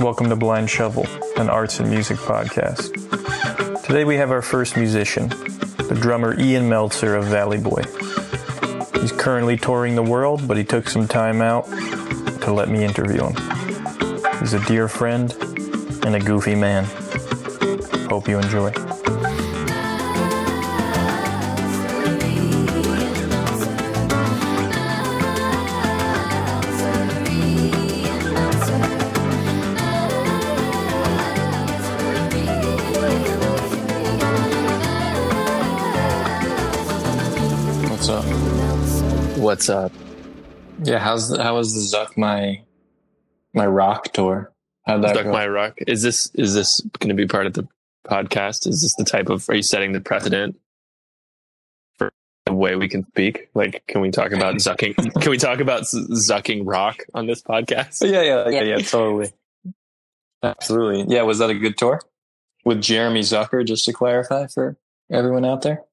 Welcome to Blind Shovel, an arts and music podcast. Today we have our first musician, the drummer Ian Meltzer of Valley Boy. He's currently touring the world, but he took some time out to let me interview him. He's a dear friend and a goofy man. Hope you enjoy. What's up? Yeah, how's the, how was the Zuck my my rock tour? How'd that Stuck go? my rock. Is this is this going to be part of the podcast? Is this the type of? Are you setting the precedent for the way we can speak? Like, can we talk about zucking? Can we talk about zucking rock on this podcast? yeah, yeah, yeah, yeah, totally. Absolutely. Yeah, was that a good tour with Jeremy Zucker? Just to clarify for everyone out there.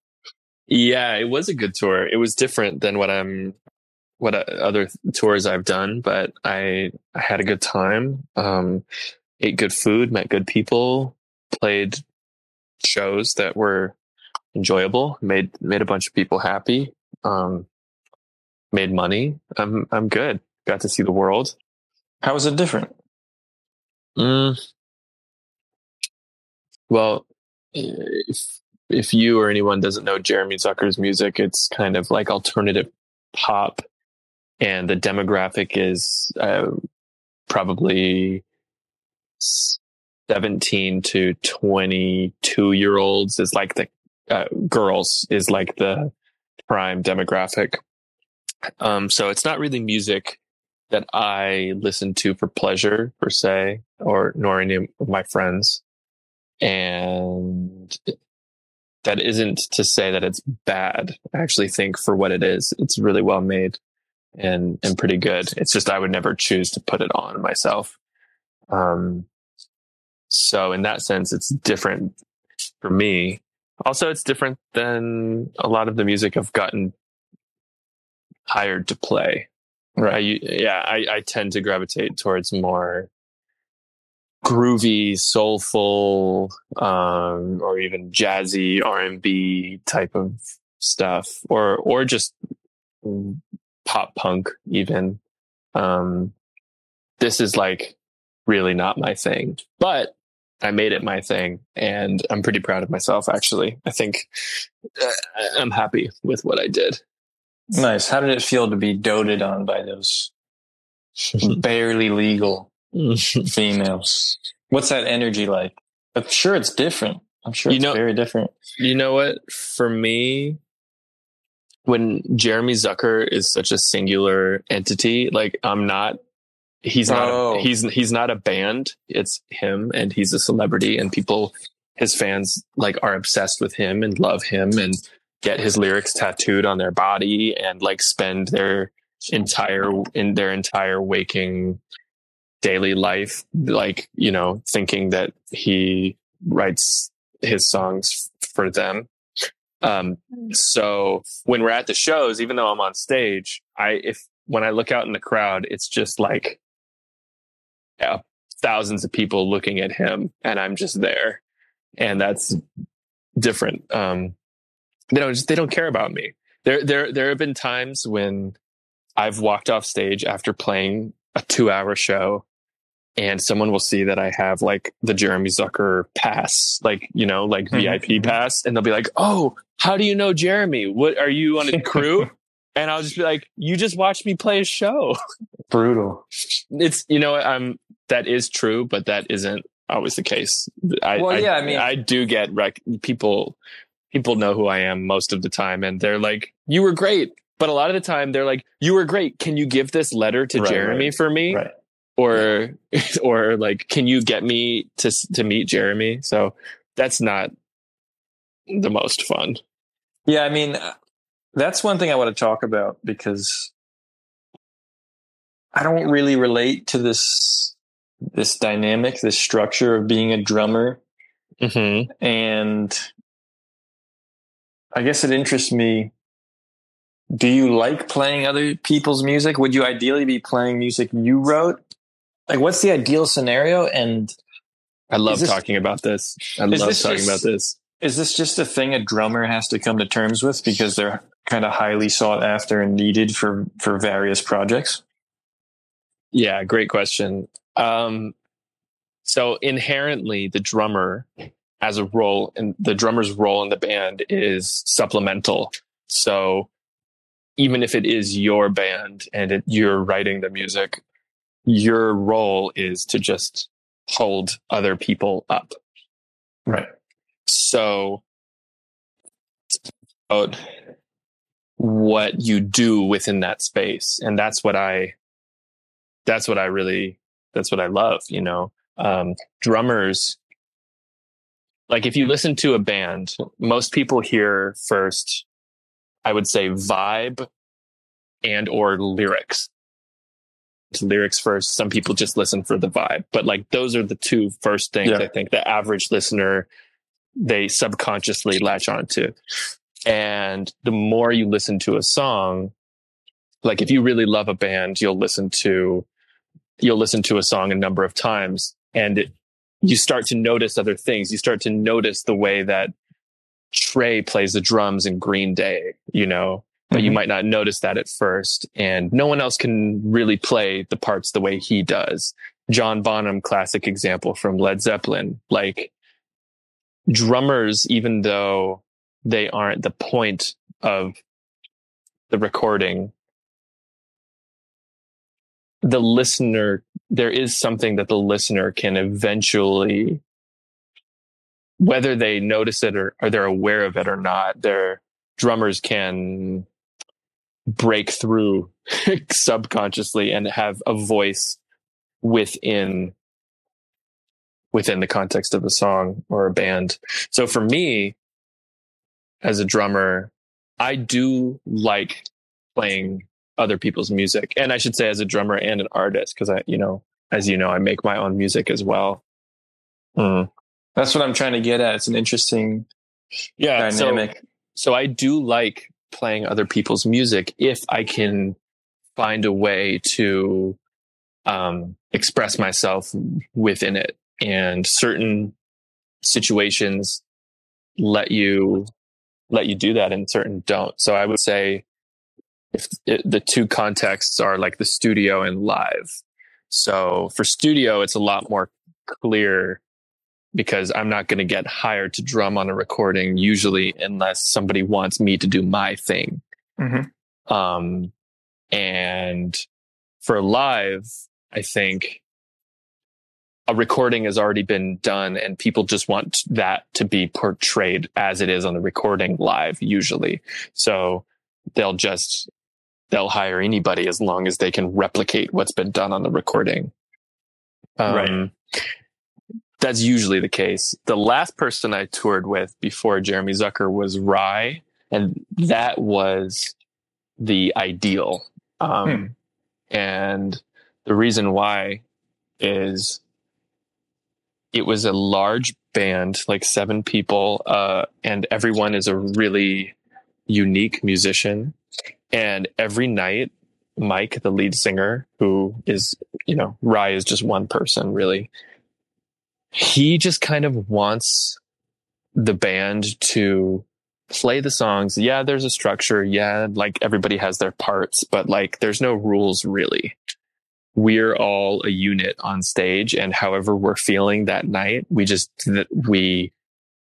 Yeah, it was a good tour. It was different than what I'm, what uh, other tours I've done, but I I had a good time. Um, ate good food, met good people, played shows that were enjoyable, made made a bunch of people happy, um, made money. I'm I'm good. Got to see the world. How was it different? Mm. Well, if if you or anyone doesn't know Jeremy Zucker's music, it's kind of like alternative pop, and the demographic is uh, probably seventeen to twenty-two year olds. Is like the uh, girls is like the prime demographic. Um, so it's not really music that I listen to for pleasure per se, or nor any of my friends. And that isn't to say that it's bad. I actually think for what it is, it's really well made and and pretty good. It's just I would never choose to put it on myself. Um, so in that sense, it's different for me. Also, it's different than a lot of the music I've gotten hired to play. I, yeah, I, I tend to gravitate towards more groovy, soulful, um, or even jazzy R and B type of stuff, or or just pop punk. Even um, this is like really not my thing, but I made it my thing, and I'm pretty proud of myself. Actually, I think uh, I'm happy with what I did. Nice. How did it feel to be doted on by those barely legal females? What's that energy like? I'm sure it's different. I'm sure You it's know- very different. You know what? For me, when Jeremy Zucker is such a singular entity, like I'm not. He's not. Oh. A, he's he's not a band. It's him, and he's a celebrity, and people, his fans, like are obsessed with him and love him, and get his lyrics tattooed on their body, and like spend their entire in their entire waking daily life, like you know, thinking that he writes his songs for them. Um, so when we're at the shows, even though I'm on stage, I, if, when I look out in the crowd, it's just like, yeah, thousands of people looking at him and I'm just there. And that's different. Um, they don't, they don't care about me. There, there, there have been times when I've walked off stage after playing a two hour show and someone will see that I have like the Jeremy Zucker pass, like, you know, like Mhm. VIP pass. And they'll be like, Oh, how do you know Jeremy? What are you on a crew? and I'll just be like, you just watched me play a show. Brutal. It's, you know, I'm, that is true, but that isn't always the case. I, Well, yeah, I mean- I do get rec- people, people know who I am most of the time and they're like, you were great. But a lot of the time they're like, you were great. Can you give this letter to Right, Jeremy right. for me? Right. or or like can you get me to to meet Jeremy so that's not the most fun Yeah, I mean, uh, that's one thing I want to talk about because I don't really relate to this this dynamic, this structure of being a drummer, mm-hmm. and I guess it interests me do you like playing other people's music? Would you ideally be playing music you wrote? Like, what's the ideal scenario? And I love this, talking about this. I love this talking just, about this. Is this just a thing a drummer has to come to terms with because they're kind of highly sought after and needed for for various projects? Yeah, great question. Um, so inherently, the drummer as a role and the drummer's role in the band is supplemental. So even if it is your band and it, you're writing the music, your role is to just hold other people up. Right. So about what you do within that space. And that's what I, that's what I really, that's what I love, you know, um, drummers, like if you listen to a band, most people hear first, I would say vibe and or lyrics. Lyrics first. Some people just listen for the vibe, but like those are the two first things yeah. I think the average listener they subconsciously latch onto. And the more you listen to a song, like if you really love a band, you'll listen to you'll listen to a song a number of times and it, you start to notice other things. You start to notice the way that Tré plays the drums in Green Day, you know, but mm-hmm. you might not notice that at first. And no one else can really play the parts the way he does. John Bonham, classic example from Led Zeppelin. Like drummers, even though they aren't the point of the recording, the listener, there is something that the listener can eventually, whether they notice it or, or they're aware of it or not, their drummers can break through subconsciously and have a voice within within the context of a song or a band. So for me as a drummer, I do like playing other people's music. And I should say as a drummer and an artist, because I, you know, as you know, I make my own music as well. Mm. That's what I'm trying to get at. It's an interesting yeah, dynamic. So, so I do like playing other people's music if I can find a way to um, express myself within it. And certain situations let you let you do that and certain don't. So I would say if it, the two contexts are like the studio and live. So for studio, it's a lot more clear because I'm not going to get hired to drum on a recording usually unless somebody wants me to do my thing. Mm-hmm. Um, and for live, I think a recording has already been done and people just want that to be portrayed as it is on the recording live usually. So they'll just they'll hire anybody as long as they can replicate what's been done on the recording. Um, right. That's usually the case. The last person I toured with before Jeremy Zucker was Rhye, and that was the ideal. Um, hmm. And the reason why is it was a large band, like seven people, uh, and everyone is a really unique musician. And every night, Mike, the lead singer, who is, you know, Rhye is just one person really. He just kind of wants the band to play the songs. Yeah, there's a structure. Yeah, like everybody has their parts, but like there's no rules really. We're all a unit on stage and however we're feeling that night, we just, we,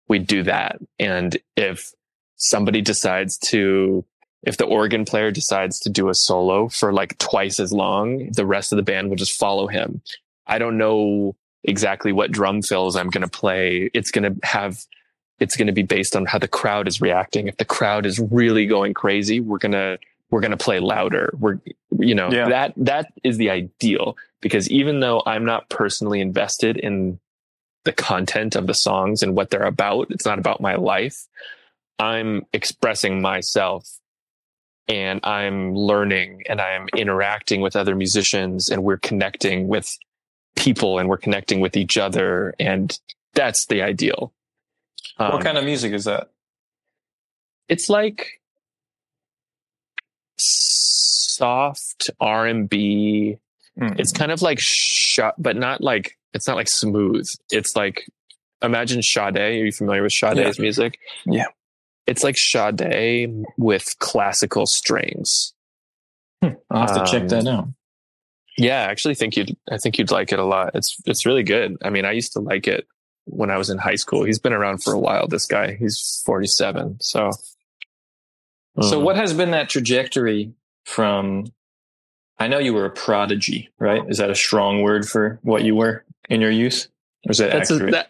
we do that. And if somebody decides to if the organ player decides to do a solo for like twice as long, the rest of the band will just follow him. I don't know exactly what drum fills I'm going to play. It's going to have, it's going to be based on how the crowd is reacting. If the crowd is really going crazy, we're going to, we're going to play louder. We're, you know, yeah. that, that is the ideal because even though I'm not personally invested in the content of the songs and what they're about, it's not about my life. I'm expressing myself and I'm learning and I'm interacting with other musicians and we're connecting with people and we're connecting with each other. And that's the ideal. Um, what kind of music is that? It's like, soft R and B. Mm. It's kind of like shot, but not like it's not like smooth. It's like imagine Sade. Are you familiar with Sade's music? Yeah. It's like Sade with classical strings. I'll have to check Um, that out. Yeah, I actually think you'd I think you'd like it a lot. It's it's really good. I mean, I used to like it when I was in high school. He's been around for a while, this guy. He's 47. So So Mm. what has been that trajectory from I know you were a prodigy, right? Is that a strong word for what you were in your youth? Or is that that's a, accurate? that,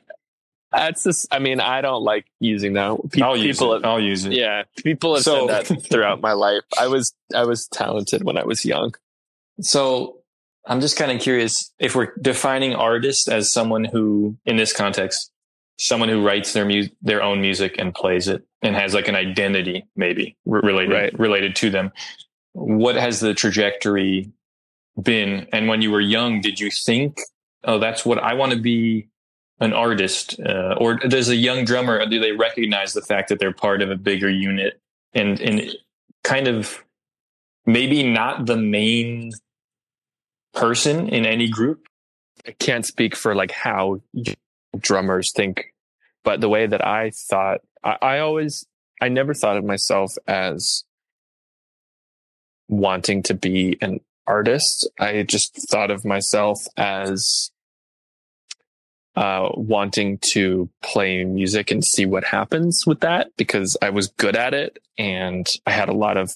that's this I mean, I don't like using that. Pe- I'll use people it. I'll use it. Yeah, people have So- said that throughout my life. I was I was talented when I was young. So I'm just kind of curious if we're defining artist as someone who, in this context, someone who writes their mu- their own music and plays it and has like an identity, maybe re- related Right. related to them. What has the trajectory been? And when you were young, did you think, "Oh, that's what I want to be"? An artist, uh, or does a young drummer do they recognize the fact that they're part of a bigger unit and and kind of maybe not the main person in any group. I can't speak for like how drummers think, but the way that I thought, I, I always, I never thought of myself as wanting to be an artist. I just thought of myself as uh, wanting to play music and see what happens with that because I was good at it and I had a lot of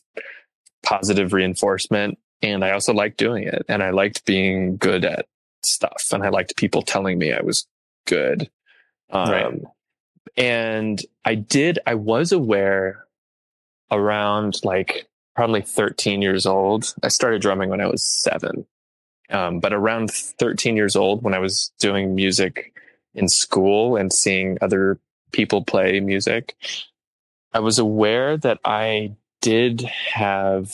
positive reinforcement and I also liked doing it and I liked being good at stuff and I liked people telling me I was good. Um, Right. and I did, I was aware around like probably 13 years old. I started drumming when I was seven. Um, but around 13 years old, when I was doing music in school and seeing other people play music, I was aware that I did have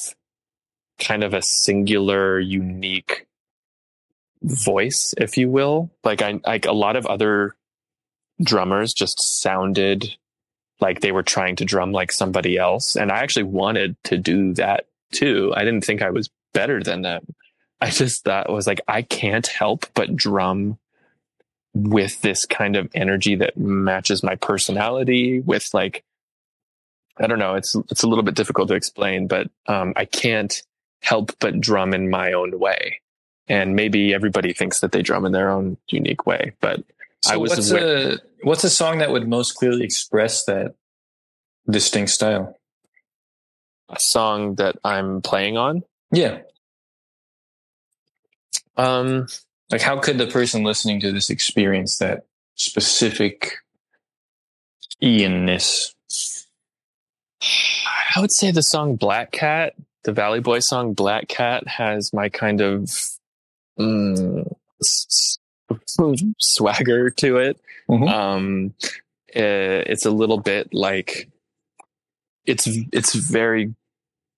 kind of a singular, unique voice, if you will. Like I, like a lot of other drummers just sounded like they were trying to drum like somebody else. And I actually wanted to do that too. I didn't think I was better than them. I just thought was like, I can't help but drum with this kind of energy that matches my personality with like, I don't know. It's, it's a little bit difficult to explain, but, um, I can't help but drum in my own way. And maybe everybody thinks that they drum in their own unique way, but So I was what's aware- a what's a song that would most clearly express that distinct style? a song that I'm playing on. Yeah. Um, Like how could the person listening to this experience that specific Ianness? I would say the song Black Cat, the Valley Boy song Black Cat has my kind of mm, swagger to it. Mhm. Um, eh, it's a little bit like it's it's very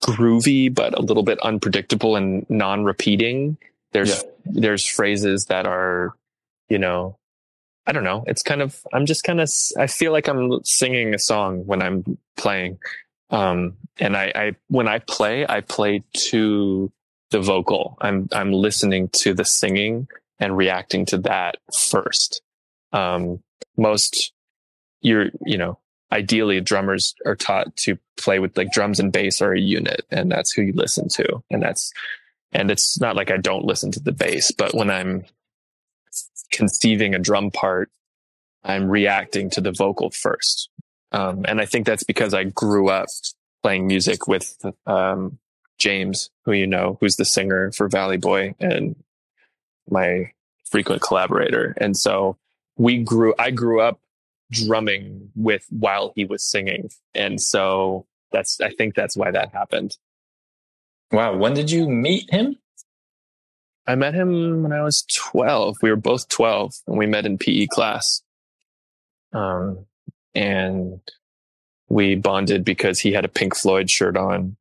groovy, but a little bit unpredictable and non-repeating. There's there's phrases that are, you know, I don't know. It's kind of I'm just kind of I feel like I'm singing a song when I'm playing. Um, and I, I when I play, I play to the vocal. I'm I'm listening to the singing and reacting to that first. Um, most you're you know ideally drummers are taught to play with like drums and bass are a unit and that's who you listen to and that's and it's not like I don't listen to the bass but when I'm conceiving a drum part I'm reacting to the vocal first um, and I think that's because I grew up playing music with um, James who you know who's the singer for Valley Boy and my frequent collaborator and so we grew I grew up drumming with while he was singing. And so that's, I think that's why that happened. Wow. When did you meet him? I met him when I was 12. We were both 12 and we met in PE class. Um, and we bonded because he had a Pink Floyd shirt on.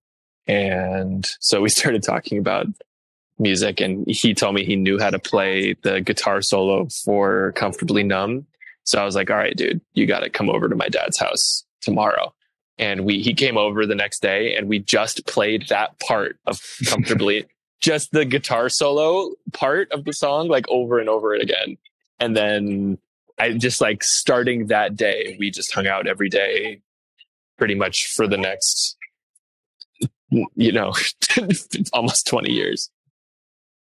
And so we started talking about music and he told me he knew how to play the guitar solo for Comfortably Numb. So I was like, all right, dude, you got to come over to my dad's house tomorrow. and we he came over the next day and we just played that part of comfortably just the guitar solo part of the song like over and over again and then i just like starting that day we just hung out every day pretty much for the next you know almost 20 years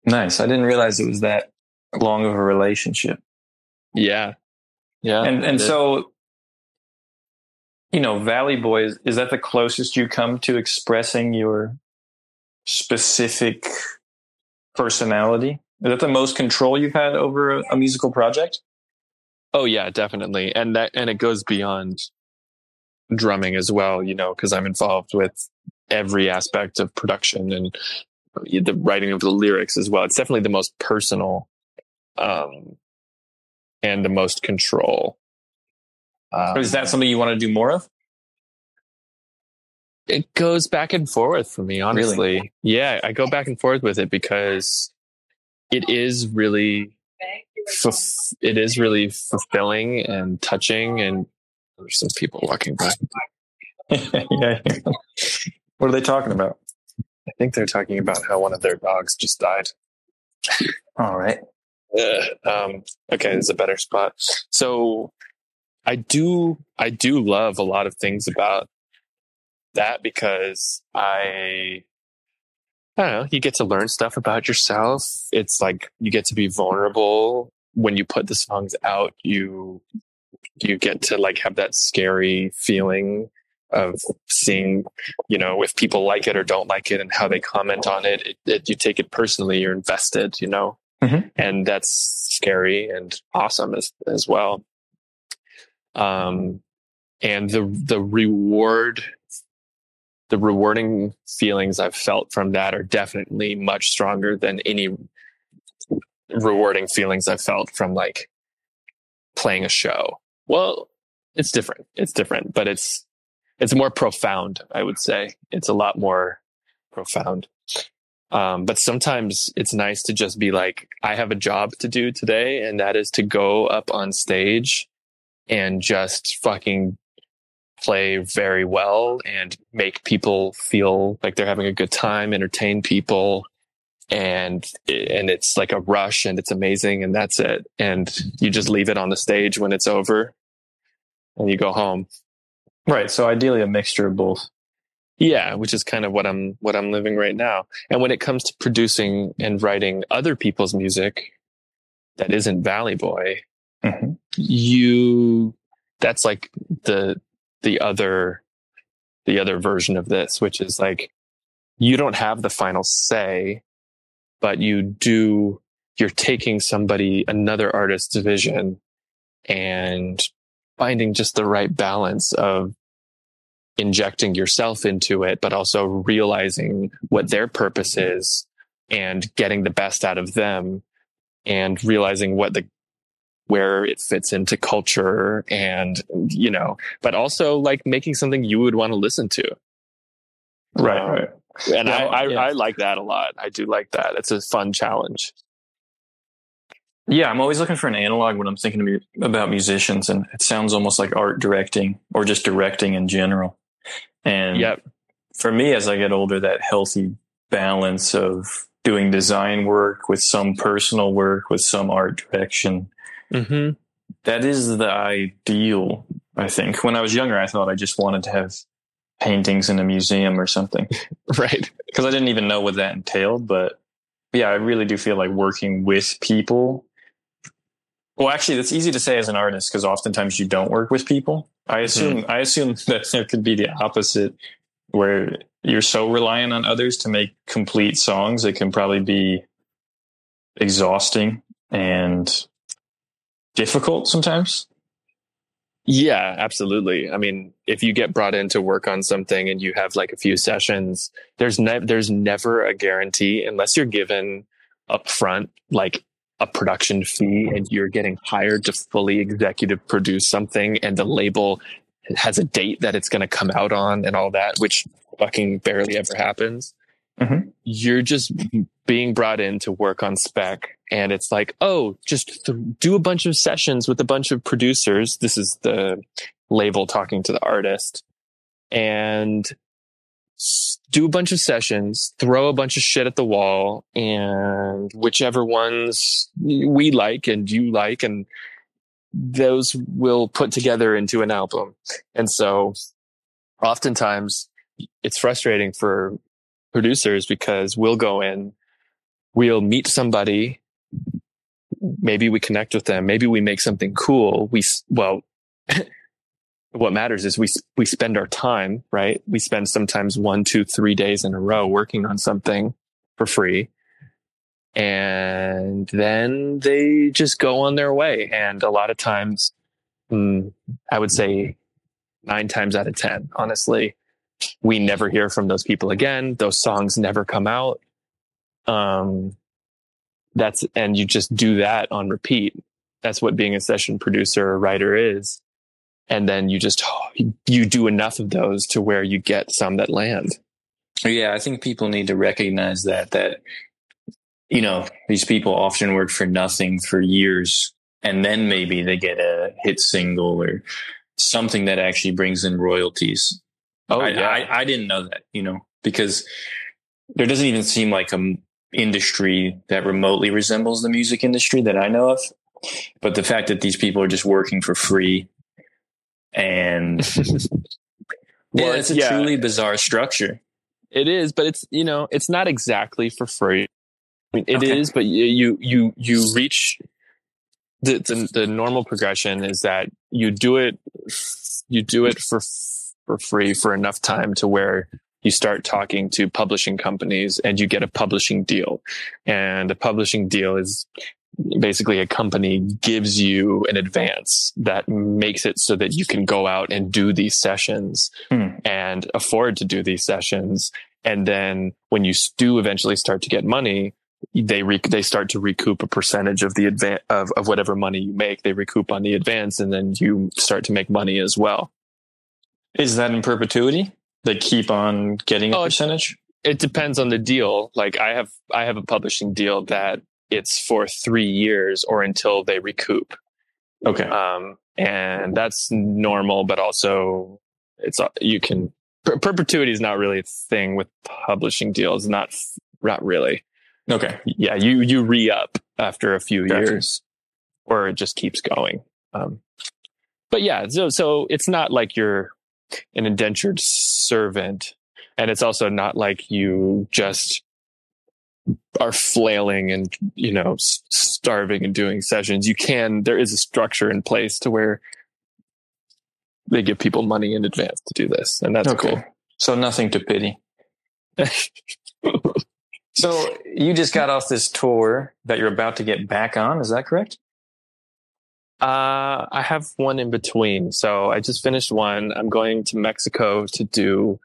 Nice. I didn't realize it was that long of a relationship. yeah yeah And and so you know, Valley Boy is, is that the closest you come to expressing your specific personality? Is that the most control you've had over a, a musical project? Oh yeah, definitely. And that and it goes beyond drumming as well, you know, because I'm involved with every aspect of production and the writing of the lyrics as well. It's definitely the most personal um and the most control. Um, is that something you want to do more of? it goes back and forth for me, honestly. Yeah, I go back and forth with it because it is really, it is really fulfilling and touching. And there's some people walking by. yeah. What are they talking about? I think they're talking about how one of their dogs just died. All right. Ugh. um, okay, this is a better spot. So I do, I do love a lot of things about that because I, I don't know, you get to learn stuff about yourself. It's like you get to be vulnerable when you put the songs out. You, you get to like have that scary feeling of seeing, you know, if people like it or don't like it and how they comment on it. it, it you take it personally. You're invested, you know and that's scary and awesome as as well. Um, and the the reward, the rewarding feelings I've felt from that are definitely much stronger than any rewarding feelings I've felt from like playing a show. Well, it's different. It's different, but it's it's more profound. I would say it's a lot more profound. Um, but sometimes it's nice to just be like, I have a job to do today, and that is to go up on stage and just fucking play very well and make people feel like they're having a good time, entertain people. And, and it's like a rush and it's amazing and that's it. And you just leave it on the stage when it's over and you go home. Right. So ideally a mixture of both. Yeah, which is kind of what I'm what I'm living right now. And when it comes to producing and writing other people's music that isn't Valley Boy, Mhm. you that's like the the other the other version of this, which is like you don't have the final say, but you do you're taking somebody another artist's vision and finding just the right balance of injecting yourself into it, but also realizing what their purpose is and getting the best out of them and realizing what the where it fits into culture and you know but also like making something you would want to listen to Right. Um, right. And Yeah, I, I, yeah. I like that a lot i do like that it's a fun challenge Yeah, I'm always looking for an analog when I'm thinking about musicians, and it sounds almost like art directing or just directing in general. And yep for me, as I get older, that healthy balance of doing design work with some personal work with some art direction, mm-hmm. that is the ideal. I think when I was younger, I thought I just wanted to have paintings in a museum or something right because I didn't even know what that entailed. But yeah, I really do feel like working with people. Well, actually, that's easy to say as an artist because oftentimes you don't work with people. I hmm. assume I assume that there could be the opposite, where you're so reliant on others to make complete songs. It can probably be exhausting and difficult sometimes. Yeah, absolutely. I mean, if you get brought in to work on something and you have like a few sessions, there's ne- there's never a guarantee unless you're given upfront like a production fee and you're getting hired to fully executive produce something and the label has a date that it's going to come out on and all that, which fucking barely ever happens. Mhm. You're just being brought in to work on spec. And it's like oh just th- do a bunch of sessions with a bunch of producers. This is the label talking to the artist. And do a bunch of sessions, throw a bunch of shit at the wall, and whichever ones we like and you like, and those will put together into an album. And so oftentimes it's frustrating for producers because we'll go in, we'll meet somebody, maybe we connect with them, maybe we make something cool. We, well, what matters is we we spend our time right? We spend sometimes one two three days in a row working on something for free. And then they just go on their way. And a lot of times mm, i would say nine times out of ten honestly we never hear from those people again. Those songs never come out um that's and you just do that on repeat. That's what being a session producer or writer is. And then you just you do enough of those to where you get some that land. Yeah i think people need to recognize that that you know these people often work for nothing for years and then maybe they get a hit single or something that actually brings in royalties. Oh I, yeah. I, I didn't know that you know because there doesn't even seem like a industry that remotely resembles the music industry that i know of but the fact that these people are just working for free and well, it's a yeah. truly bizarre structure. It is, but it's you know it's not exactly for free. I mean, it okay. is, but you you you reach the, the the normal progression is that you do it you do it for for free for enough time to where you start talking to publishing companies and you get a publishing deal and a publishing deal is basically a company gives you an advance that makes it so that you can go out and do these sessions hmm. and afford to do these sessions. And then when you do eventually start to get money, they re- they start to recoup a percentage of the advance of, of whatever money you make. They recoup on the advance, and then you start to make money as well. Is that in perpetuity? They keep on getting a oh, percentage. It depends on the deal. Like I have I have a publishing deal that it's for three years or until they recoup. Okay. Um, and that's normal, but also it's, uh, you can, per- perpetuity is not really a thing with publishing deals. Not, not really. Okay. Yeah. You, you re up after a few gotcha. years or it just keeps going. Um, but yeah, so, so it's not like you're an indentured servant and it's also not like you just are flailing and you know starving and doing sessions. You can there is a structure in place to where they give people money in advance to do this and that's okay. cool. So nothing to pity. So you just got off this tour that you're about to get back on is that correct uh, I have one in between. So I just finished one. I'm going to Mexico to do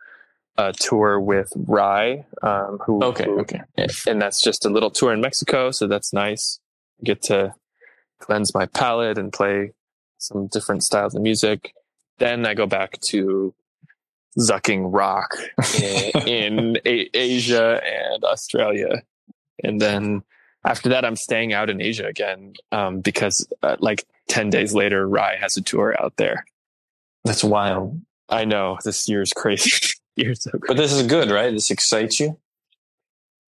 a tour with Rhye, um, who okay, who, okay, and that's just a little tour in Mexico, so that's nice. get to cleanse my palate and play some different styles of music. Then I go back to zucking rock in, in a- Asia and Australia, and then after that, I'm staying out in Asia again um, because uh, like ten days later, Rhye has a tour out there. That's wild. I know this year's crazy. You're so crazy. But this is good, right? This excites you.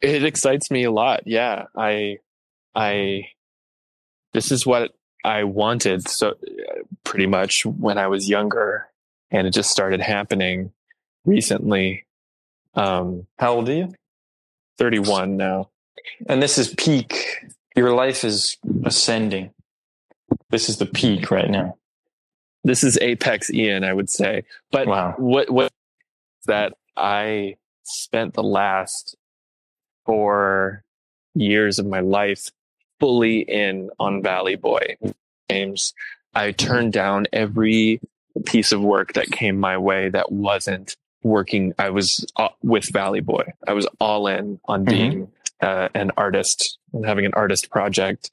It excites me a lot. Yeah, I, I, this is what I wanted. So pretty much when I was younger, and it just started happening recently. Um, how old are you? Thirty-one now. And this is peak. Your life is ascending. This is the peak right now. This is apex Ian, I would say. But wow. what what that I spent the last four years of my life fully in on Valley Boy games. I turned down every piece of work that came my way that wasn't working. I was uh, with Valley Boy. I was all in on mm-hmm. Uh, an artist and having an artist project.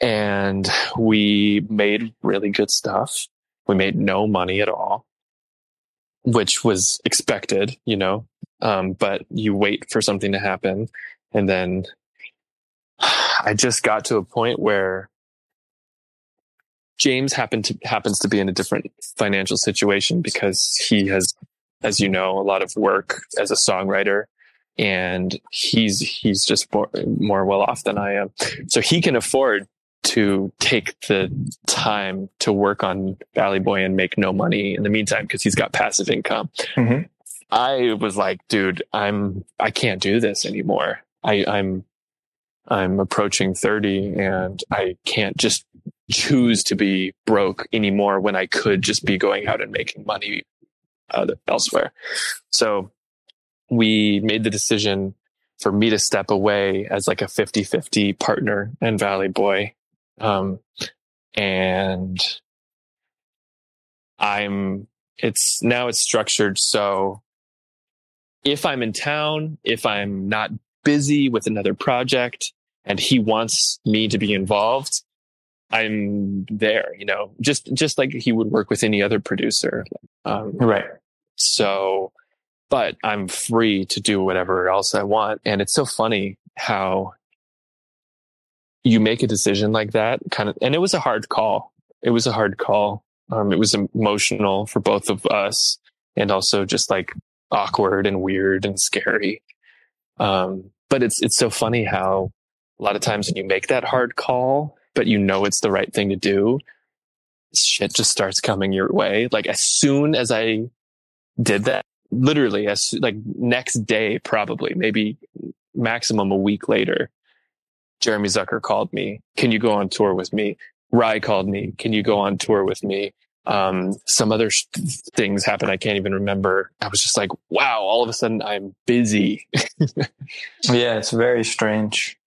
And we made really good stuff. We made no money at all which was expected, you know. Um, but you wait for something to happen, and then I just got to a point where James happened to happens to be in a different financial situation because he has as you know, a lot of work as a songwriter, and he's he's just more, more well off than I am, so he can afford to take the time to work on Valley Boy and make no money in the meantime because he's got passive income. Mm-hmm. I was like, dude, I'm I can't do this anymore. I, I'm I'm approaching 30 and I can't just choose to be broke anymore when I could just be going out and making money uh, elsewhere. So we made the decision for me to step away as like a 50 50 partner and Valley Boy. Um, and I'm, it's now it's structured so if I'm in town, if I'm not busy with another project and he wants me to be involved, I'm there, you know, just, just like he would work with any other producer. Um, Right. so, but I'm free to do whatever else I want. And it's so funny how you make a decision like that kind of, and it was a hard call. It was a hard call. Um, it was emotional for both of us and also just like awkward and weird and scary. Um, but it's, it's so funny how a lot of times when you make that hard call, but you know it's the right thing to do, shit just starts coming your way. Like as soon as I did that, literally as like next day, probably maybe maximum a week later, Jeremy Zucker called me. Can you go on tour with me? Rhye called me. Can you go on tour with me? Um, some other sh- things happened. I can't even remember. I was just like, wow, all of a sudden I'm busy. Yeah, it's very strange.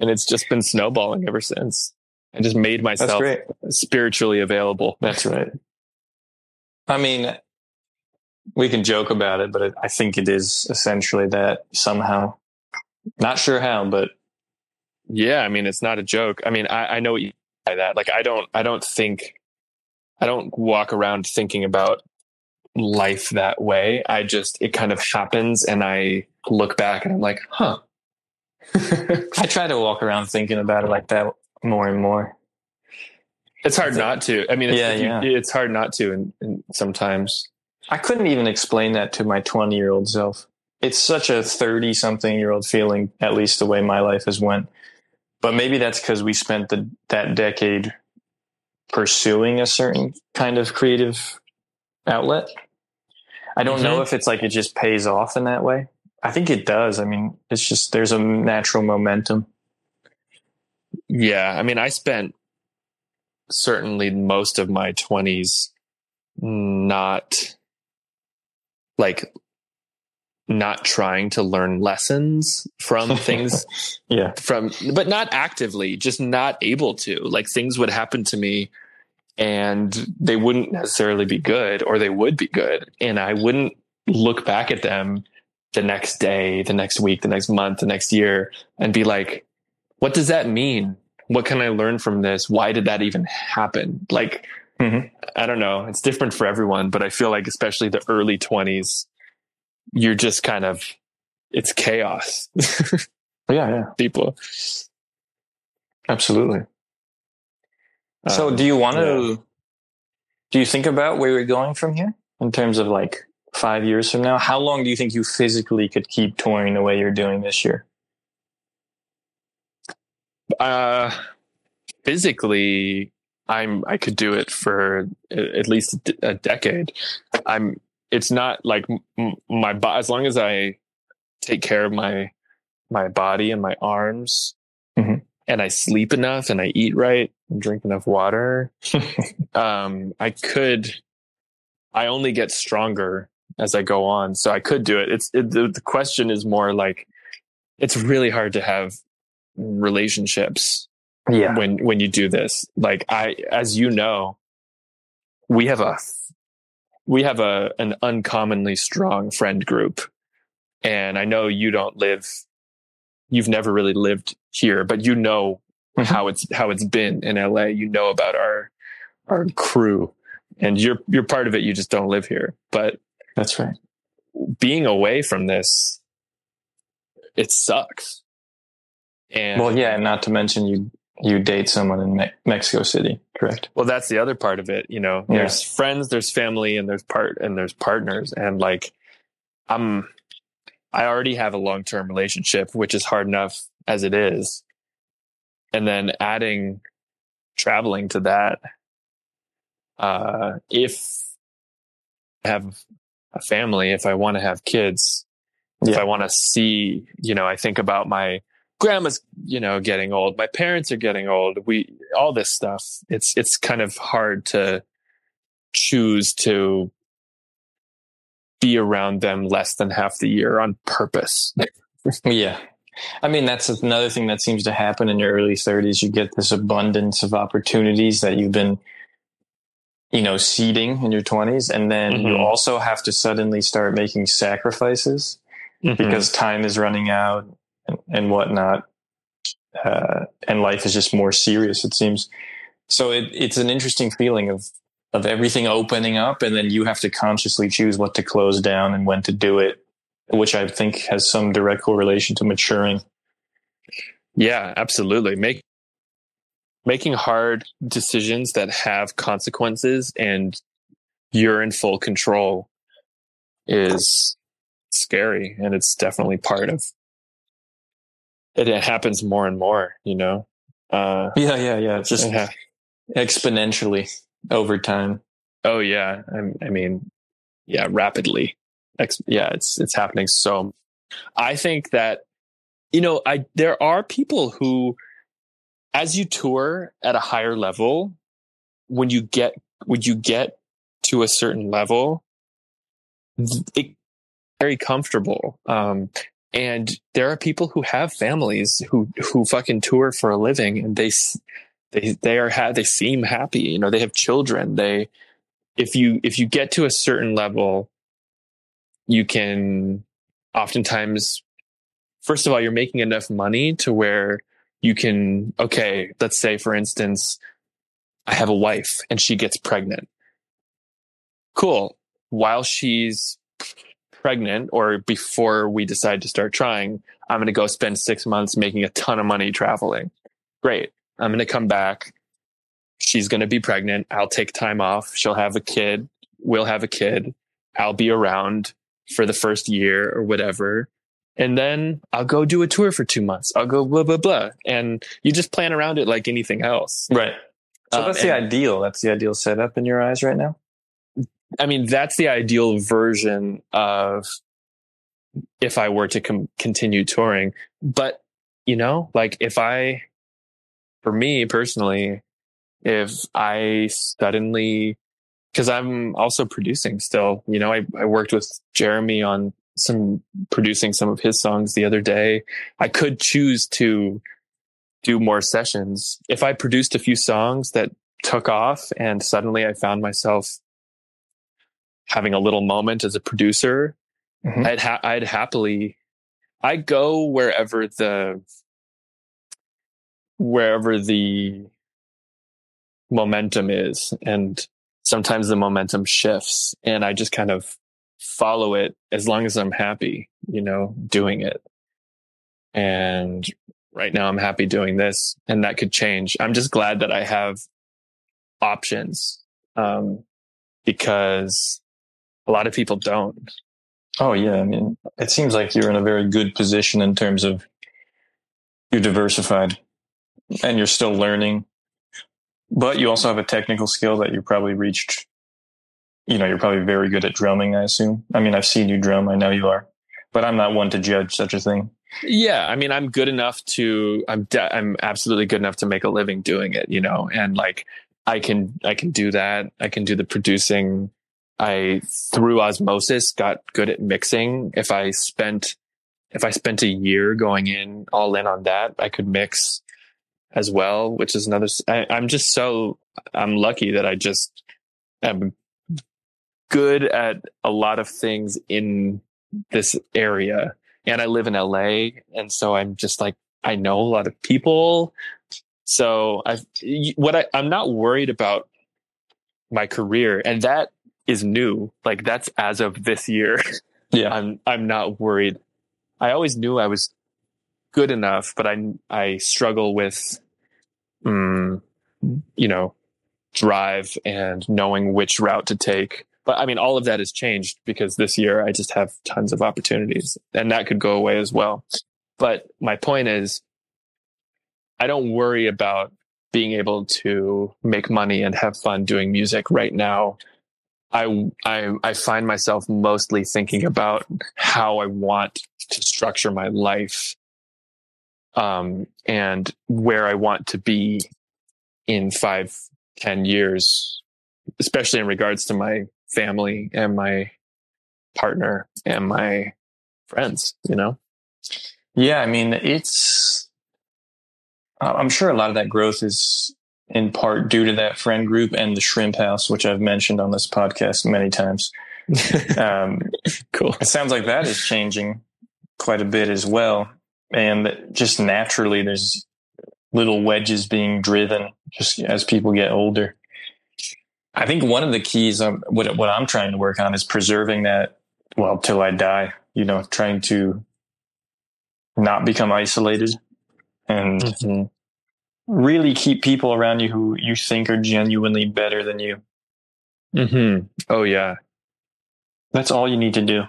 and it's just been snowballing ever since. I just made myself spiritually available. That's right. I mean, we can joke about it, but I think it is essentially that somehow. Not sure how, but Yeah, I mean, it's not a joke. I mean, I, I know what you mean by that. Like, I don't, I don't think, I don't walk around thinking about life that way. I just, it kind of happens, and I look back and I'm like, huh. I try to walk around thinking about it like that more and more. It's hard not to. I mean, it's, Yeah, you- yeah. it's hard not to, and, and sometimes. I couldn't even explain that to my 20 year old self. It's such a 30 something year old feeling, at least the way my life has went. But maybe that's because we spent the, that decade pursuing a certain kind of creative outlet. I don't know mm-hmm. if it's like it just pays off in that way. I think it does. I mean, it's just there's a natural momentum. Yeah, I mean, I spent certainly most of my 20s not like not trying to learn lessons from things Yeah. from but not actively just not able to. Like things would happen to me and they wouldn't necessarily be good or they would be good. And i wouldn't look back at them the next day the next week the next month the next year and be like what does that mean? What can i learn from this? Why did that even happen? Like Mhm. i don't know it's different for everyone but i feel like especially the early 20s you're just kind of it's chaos Yeah. Yeah. people Absolutely. so Um, do you want to, yeah. do you think about where we're going from here in terms of like five years from now? How long do you think you physically could keep touring the way you're doing this year? Uh, physically, I'm I could do it for at least a decade. I'm. It's not like my bo- as long as I take care of my my body and my arms, Mhm. and I sleep enough and I eat right and drink enough water. um, I could. I only get stronger as I go on, so I could do it. It's it, the, the question is more like it's really hard to have relationships Yeah. when when you do this like i as you know we have a we have a an uncommonly strong friend group and i know you don't live you've never really lived here but you know Mhm. how it's how it's been in la you know about our our crew and you're you're part of it you just don't live here but That's right. being away from this it sucks and Well, yeah, and not to mention you you date someone in Me- Mexico City, correct? Well, that's the other part of it. You know, Yeah. there's friends, there's family, and there's part and there's partners. And like, I'm, I already have a long term relationship, which is hard enough as it is. And then adding traveling to that, uh, if I have a family, if I want to have kids, if I want to see, you know, I think about my grandma's, you know, getting old. My parents are getting old. We all this stuff. It's it's kind of hard to choose to be around them less than half the year on purpose. Yeah. I mean, that's another thing that seems to happen in your early 30s. You get this abundance of opportunities that you've been, you know, seeding in your 20s. And then you Mhm. also have to suddenly start making sacrifices because time is running out and, and whatnot. Uh, and life is just more serious, it seems. So it, it's an interesting feeling of, of everything opening up. And then you have to consciously choose what to close down and when to do it, which I think has some direct correlation to maturing. Yeah, absolutely. Make making hard decisions that have consequences and you're in full control is scary and it's definitely part of it, it happens more and more, you know. Uh Yeah, yeah, yeah. It's just yeah. exponentially over time. Oh yeah, I, I mean, yeah, rapidly. Ex- yeah, it's it's happening so. I think that you know, I there are people who, as you tour at a higher level, when you get when you get to a certain level, it very comfortable. Um, and there are people who have families who who fucking tour for a living, and they they they are ha- they seem happy. You know, they have children. They if you if you get to a certain level, you can oftentimes first of all you're making enough money to where you can okay let's say for instance i have a wife and she gets pregnant cool while she's pregnant or before we decide to start trying i'm going to go spend six months making a ton of money traveling great i'm going to come back she's going to be pregnant i'll take time off she'll have a kid we'll have a kid i'll be around for the first year or whatever and then I'll go do a tour for two months. I'll go blah blah blah, and you just plan around it like anything else. Right. So Um, that's the ideal. That's the ideal setup in your eyes right now. I mean, that's the ideal version of if I were to com- continue touring. But you know, like if I, for me personally, if I suddenly, because I'm also producing still, you know, I, I worked with Jeremy on some producing some of his songs the other day. I could choose to do more sessions. If I produced a few songs that took off and suddenly I found myself having a little moment as a producer, Mhm. I'd ha- I'd happily I go wherever the wherever the momentum is and sometimes the momentum shifts and I just kind of follow it as long as I'm happy, you know, doing it. And right now I'm happy doing this and that could change. I'm just glad that I have options. Um, because a lot of people don't. Oh yeah. I mean, it seems like you're in a very good position in terms of you're diversified and you're still learning, but you also have a technical skill that you probably reached. You know, you're probably very good at drumming, I assume. I mean, I've seen you drum. I know you are, but I'm not one to judge such a thing. Yeah, I mean, I'm good enough to I'm de- I'm absolutely good enough to make a living doing it, you know, and like I can I can do that. I can do the producing. I through osmosis got good at mixing. If I spent if I spent a year going in all in on that, I could mix as well, which is another. I, am just so I'm lucky that I just am good at a lot of things in this area and I live in LA, and so I'm just like I know a lot of people. So I, what I, I'm not worried about my career, and that is new. Like that's as of this year. Yeah. I'm I'm not worried. I always knew I was good enough, but I I struggle with mm, you know, drive and knowing which route to take. But I mean, all of that has changed because this year I just have tons of opportunities and that could go away as well. But my point is, I don't worry about being able to make money and have fun doing music right now. I, I, I find myself mostly thinking about how I want to structure my life, um, and where I want to be in five, ten years, especially in regards to my family and my partner and my friends, you know? Yeah, I mean, it's, I'm sure a lot of that growth is in part due to that friend group and the shrimp house, which I've mentioned on this podcast many times. um, cool. It sounds like that is changing quite a bit as well. And just naturally, there's little wedges being driven just as people get older. I think one of the keys, um, what, what I'm trying to work on is preserving that, well, till I die, you know, trying to not become isolated and mm-hmm. Really keep people around you who you think are genuinely better than you. Mm-hmm. Oh, yeah. That's all you need to do.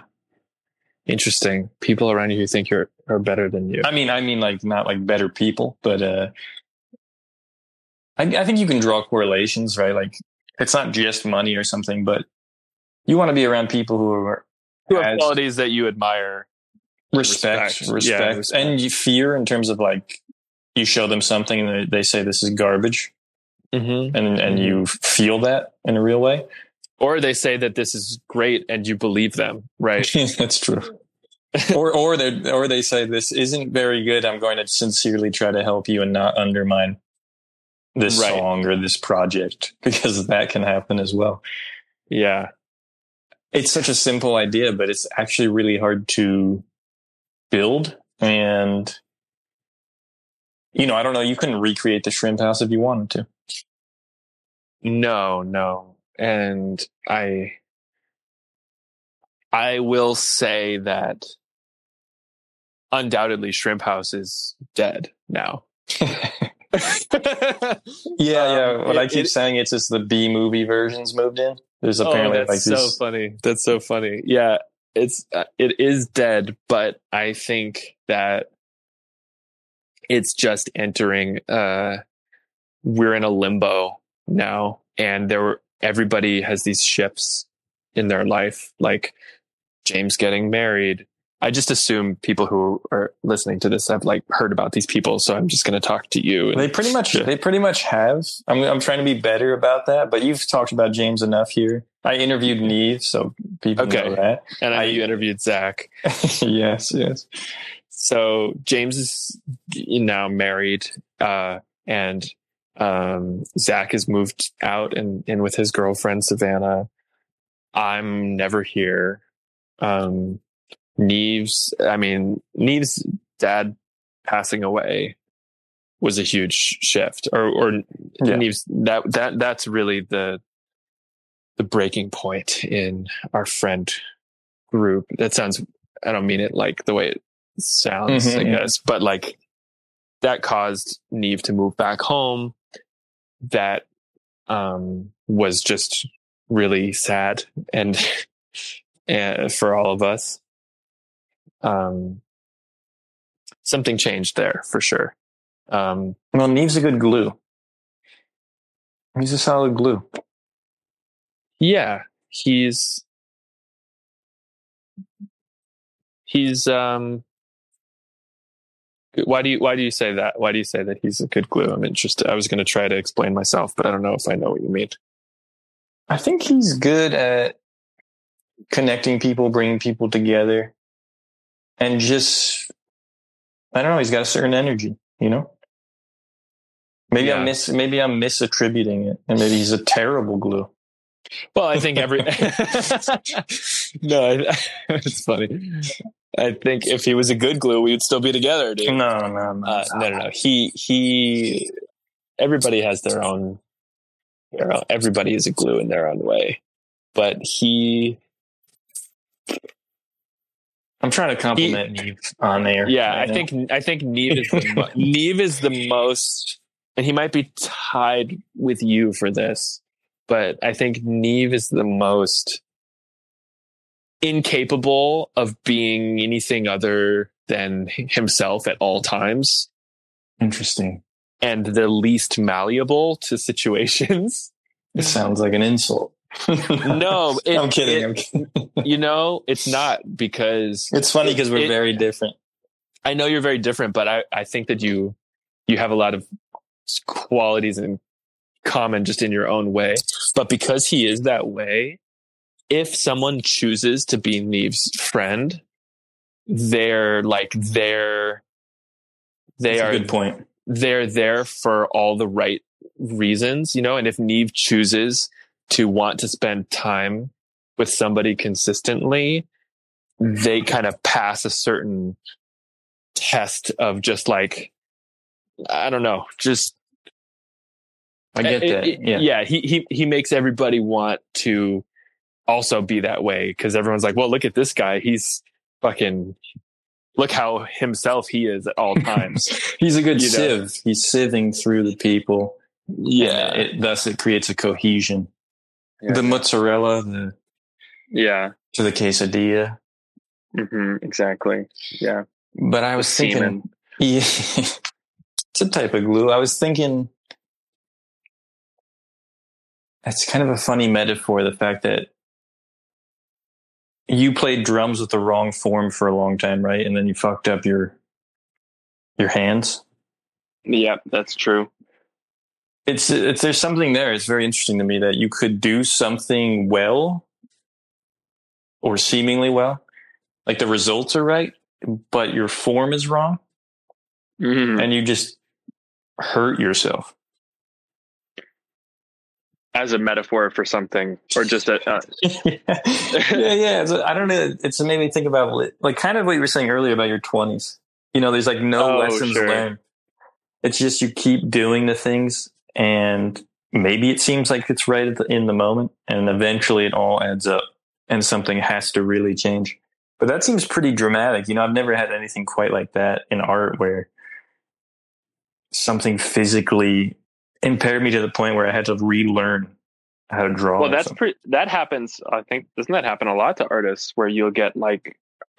Interesting. People around you who think you're are better than you. I mean, I mean, like not like better people, but uh, I, I think you can draw correlations, right? Like it's not just money or something, but you want to be around people who are who have qualities that you admire, respect, respect, respect, yeah, respect. and you fear in terms of like you show them something and they, say this is garbage, mm-hmm. and and you feel that in a real way? Or they say that this is great and you believe them right? That's true. Or or they or they say this isn't very good. I'm going to sincerely try to help you and not undermine this right. song or this project because that can happen as well. Yeah. It's such a simple idea but it's actually really hard to build and you know i don't know you couldn't recreate the shrimp house if you wanted to no no and I I will say that undoubtedly Shrimp House is dead now. yeah, yeah. Um, what I keep it, saying, it's just the B movie versions moved in. There's oh, apparently oh, that's like so these... funny. That's so funny. Yeah, it's uh, it is dead, but I think that it's just entering. uh We're in a limbo now, and there were everybody has these shifts in their life, like James getting married. I just assume people who are listening to this have like heard about these people, so I'm just going to talk to you. And, they pretty much, yeah. they pretty much have. I'm, I'm trying to be better about that, but you've talked about James enough here. I interviewed Neve, so people okay. know that. And I, I you interviewed Zach. yes, yes. So James is now married, uh, and um, Zach has moved out and, in with his girlfriend, Savannah. I'm never here. Um, Neve's, I mean, Neve's dad passing away was a huge shift or, or yeah. Neve's, that, that, that's really the, the breaking point in our friend group. That sounds, I don't mean it like the way it sounds, mm-hmm, I guess, but like that caused Neve to move back home that um, was just really sad and, and for all of us. Um, something changed there for sure. Um, well, Neve's a good glue. He's a solid glue. Yeah, he's he's um why do you why do you say that? Why do you say that he's a good glue? I'm interested. I was going to try to explain myself, but I don't know if I know what you mean. I think he's good at connecting people, bringing people together, and just I don't know. He's got a certain energy, you know. Maybe yeah. I'm mis maybe I'm misattributing it, and maybe he's a terrible glue. Well, I think every no, it's funny. I think if he was a good glue, we would still be together, dude. No, no, no, uh, no, no, no. He he. Everybody has their own. Their own, everybody is a glue in their own way, but he. I'm trying to compliment he, Neve on there. Yeah, right I now. think I think Neve is the Neve is the most and he might be tied with you for this, but I think Neve is the most incapable of being anything other than himself at all times Interesting. and the least malleable to situations. It sounds like an insult. no, it, I'm kidding. it- I'm kidding. you know, it's not because It's funny because we're it- very different. I know you're very different, but I, I think that you you have a lot of qualities in common just in your own way. But because he is that way, if someone chooses to be Neve's friend, they're like they're they That's are good point. they're there for all the right reasons, you know, and if Neve chooses to want to spend time with somebody consistently, they kind of pass a certain test of just like I don't know, just I get it- that. it- yeah. yeah, he he he makes everybody want to also be that way because everyone's like, well, look at this guy, he's fucking look how himself he is at all times. He's a good You know? sieve. He's sieving through the people. yeah, it, thus it creates a cohesion. Yeah. The mozzarella, the Yeah. to the quesadilla. hmm Exactly. Yeah. But I The was thinking, yeah, it's a type of glue. I was thinking, it's kind of a funny metaphor. The fact that you played drums with the wrong form for a long time, right? And then you fucked up your your hands. Yeah, that's true. It's it's there's something there. It's very interesting to me that you could do something well or seemingly well, like the results are right, but your form is wrong, Mhm. and you just hurt yourself. As a metaphor for something, or just a, uh, yeah, yeah. It's, I don't know. It's made me think about like kind of what you were saying earlier about your twenties. You know, there's like no Oh, lessons sure. learned. It's just you keep doing the things, and maybe it seems like it's right at the, in the moment, and eventually it all adds up, and something has to really change. But that seems pretty dramatic. You know, I've never had anything quite like that in art where something physically impaired me to the point where I had to relearn how to draw. well, that's pretty. That happens. I think doesn't that happen a lot to artists where you'll get like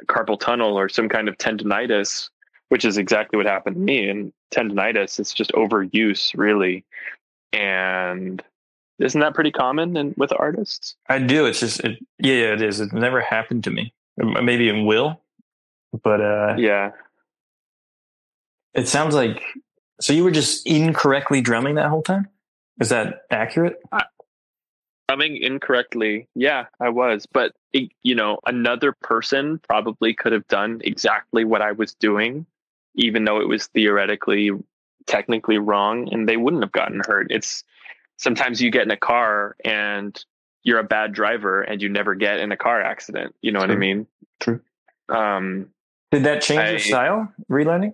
carpal tunnel or some kind of tendonitis, which is exactly what happened to me. And tendonitis, it's just overuse, really. And isn't that pretty common in, with artists? I do. It's just, it, yeah, yeah, it is. It never happened to me. Maybe it will, but uh, Yeah. it sounds like. So you were just incorrectly drumming that whole time. Is that accurate? I, Drumming incorrectly. Yeah, I was. But, it, you know, another person probably could have done exactly what I was doing, even though it was theoretically, technically wrong, and they wouldn't have gotten hurt. It's sometimes you get in a car and you're a bad driver and you never get in a car accident. You know what I mean? True. Um, Did that change I- your style? Relearning?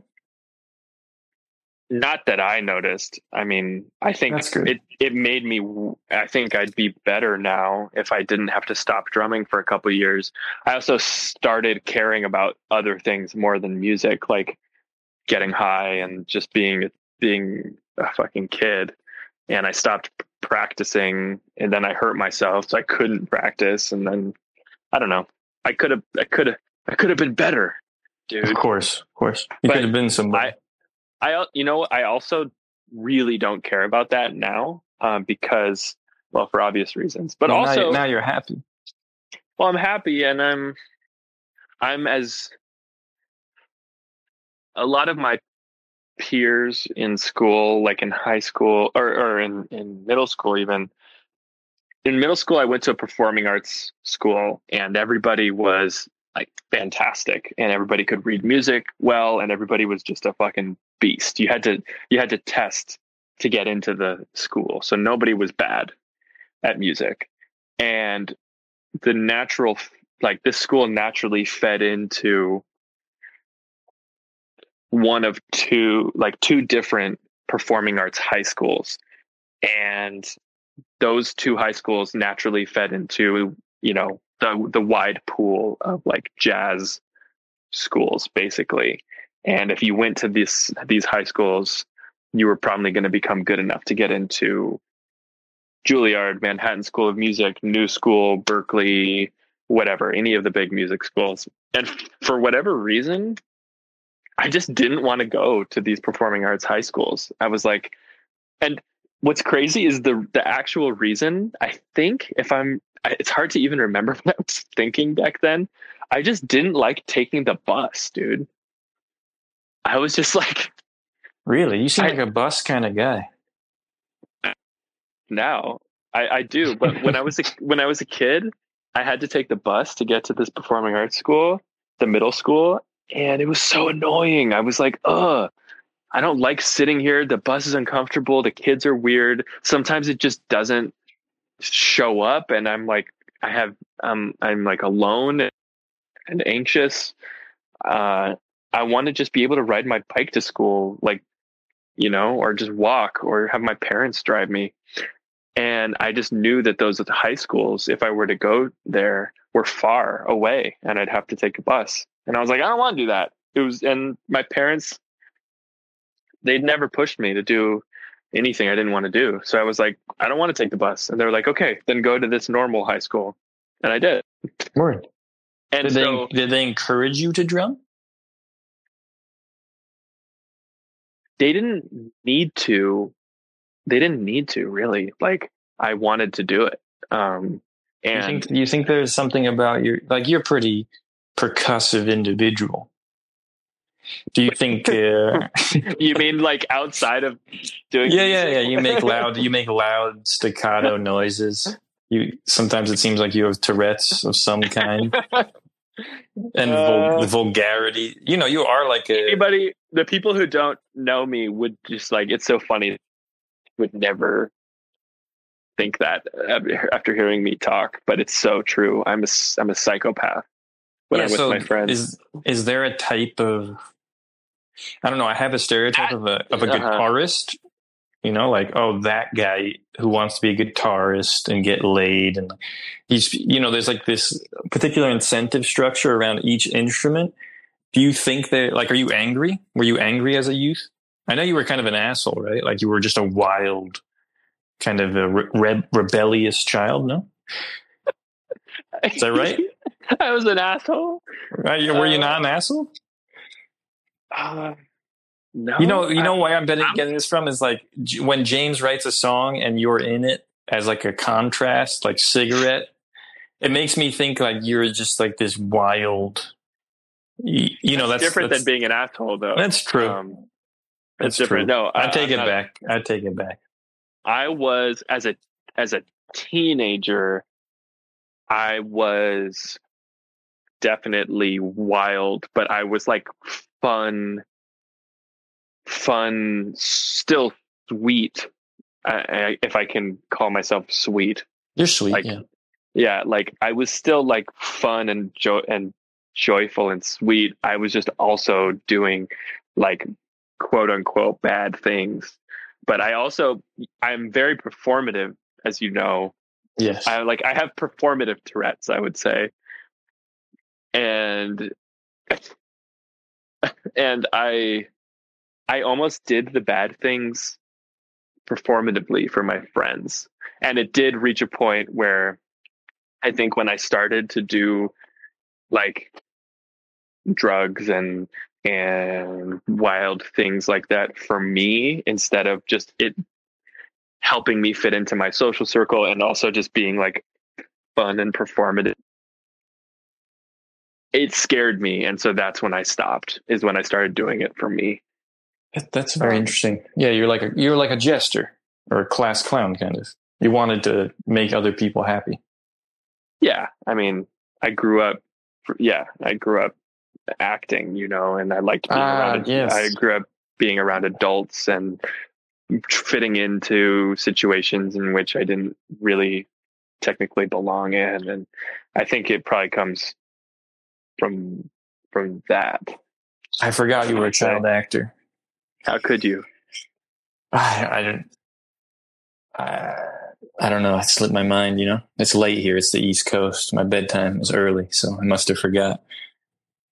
Not that I noticed. I mean, I think it it made me. I think I'd be better now if I didn't have to stop drumming for a couple of years. I also started caring about other things more than music, like getting high and just being being a fucking kid. And I stopped practicing, and then I hurt myself, so I couldn't practice. And then I don't know. I could have. I could have. I could have been better, dude. Of course, of course. You could have been somebody. I, al- you know, I also really don't care about that now um, because, well, for obvious reasons. But Well, now, also, you- now you're happy. well, I'm happy, and I'm, I'm as a lot of my peers in school, like in high school or, or in in middle school, even. In middle school, I went to a performing arts school, and everybody was like fantastic, and everybody could read music well, and everybody was just a fucking beast. You had to you had to test to get into the school, so nobody was bad at music, and the natural like this school naturally fed into one of two like two different performing arts high schools. And those two high schools naturally fed into you know the the wide pool of like jazz schools basically and if you went to this these high schools you were probably going to become good enough to get into Juilliard, Manhattan School of Music, New School, Berklee, whatever, any of the big music schools. And for whatever reason, I just didn't want to go to these performing arts high schools. I was like, and what's crazy is the the actual reason. I think if I'm, it's hard to even remember what I was thinking back then. I just didn't like taking the bus, dude. I was just like, Really? You seem I- like a bus kind of guy. now I, I do, but when I was a, when I was a kid, I had to take the bus to get to this performing arts school, the middle school, and it was so annoying. I was like, ugh. I don't like sitting here. The bus is uncomfortable. The kids are weird. Sometimes it just doesn't show up, and I'm like, I have, um, I'm like alone and anxious. Uh, I want to just be able to ride my bike to school, like, you know, or just walk, or have my parents drive me. And I just knew that those high schools, if I were to go there, were far away, and I'd have to take a bus. And I was like, I don't want to do that. It was, and my parents they'd never pushed me to do anything I didn't want to do. So I was like, I don't want to take the bus. And they were like, okay, then go to this normal high school. And I did. Word. And Did so they did they encourage you to drum? They didn't need to, they didn't need to really. Like I wanted to do it. Um, You and think you think there's something about your like you're a pretty percussive individual. Do you think? Uh, you mean like outside of doing? yeah, yeah, yeah. You make loud. You make loud staccato noises. You sometimes it seems like you have Tourette's of some kind, and vul- Uh, the vulgarity. You know, you are like a. Anybody, the people who don't know me would just like, it's so funny, would never think that after- hearing me talk, but it's so true. I'm a, I'm a psychopath when Yeah, I'm with so my friends. Is is there a type of? I don't know. I have a stereotype of a of a Uh-huh. guitarist. You know, like oh, that guy who wants to be a guitarist and get laid, and he's you know, there's like this particular incentive structure around each instrument. Do you think that like, are you angry? Were you angry as a youth? I know you were kind of an asshole, right? Like you were just a wild, kind of a re- re- rebellious child. No, is that right? I was an asshole. Right? Were you Uh, not an asshole? Uh, no, You know, you I- know why I'm getting, I'm- getting this from is like when James writes a song and you're in it as like a contrast, like cigarette. It makes me think like you're just like this wild. You, you know, that's different that's, than being an asshole, though. That's true. Um, that's it's different. true. No, I I- take I'm it not- back. I take it back. I was as a as a teenager, I was definitely wild, but I was like fun, fun, still sweet. I, I, if I can call myself sweet, You're sweet. Like, yeah. yeah, like I was still like fun and joy and joyful and sweet. I was just also doing like quote unquote bad things. But I also I'm very performative, as you know. Yes. I like I have performative Tourette's, I would say. And and I I almost did the bad things performatively for my friends. And it did reach a point where I think when I started to do like drugs and and wild things like that for me instead of just it helping me fit into my social circle and also just being like fun and performative it scared me and so that's when i stopped is when i started doing it for me That's very Um, interesting. Yeah, you're like a you're like a jester or a class clown, kind of. You wanted to make other people happy. yeah i mean i grew up yeah i grew up acting you know and i liked being Ah, around yes. i grew up being around adults and fitting into situations in which i didn't really technically belong in and i think it probably comes from from that I forgot you were a child actor. how could you I, I don't. I, I don't know. It slipped my mind. You know, it's late here. It's the East Coast. My bedtime is early, so I must have forgot.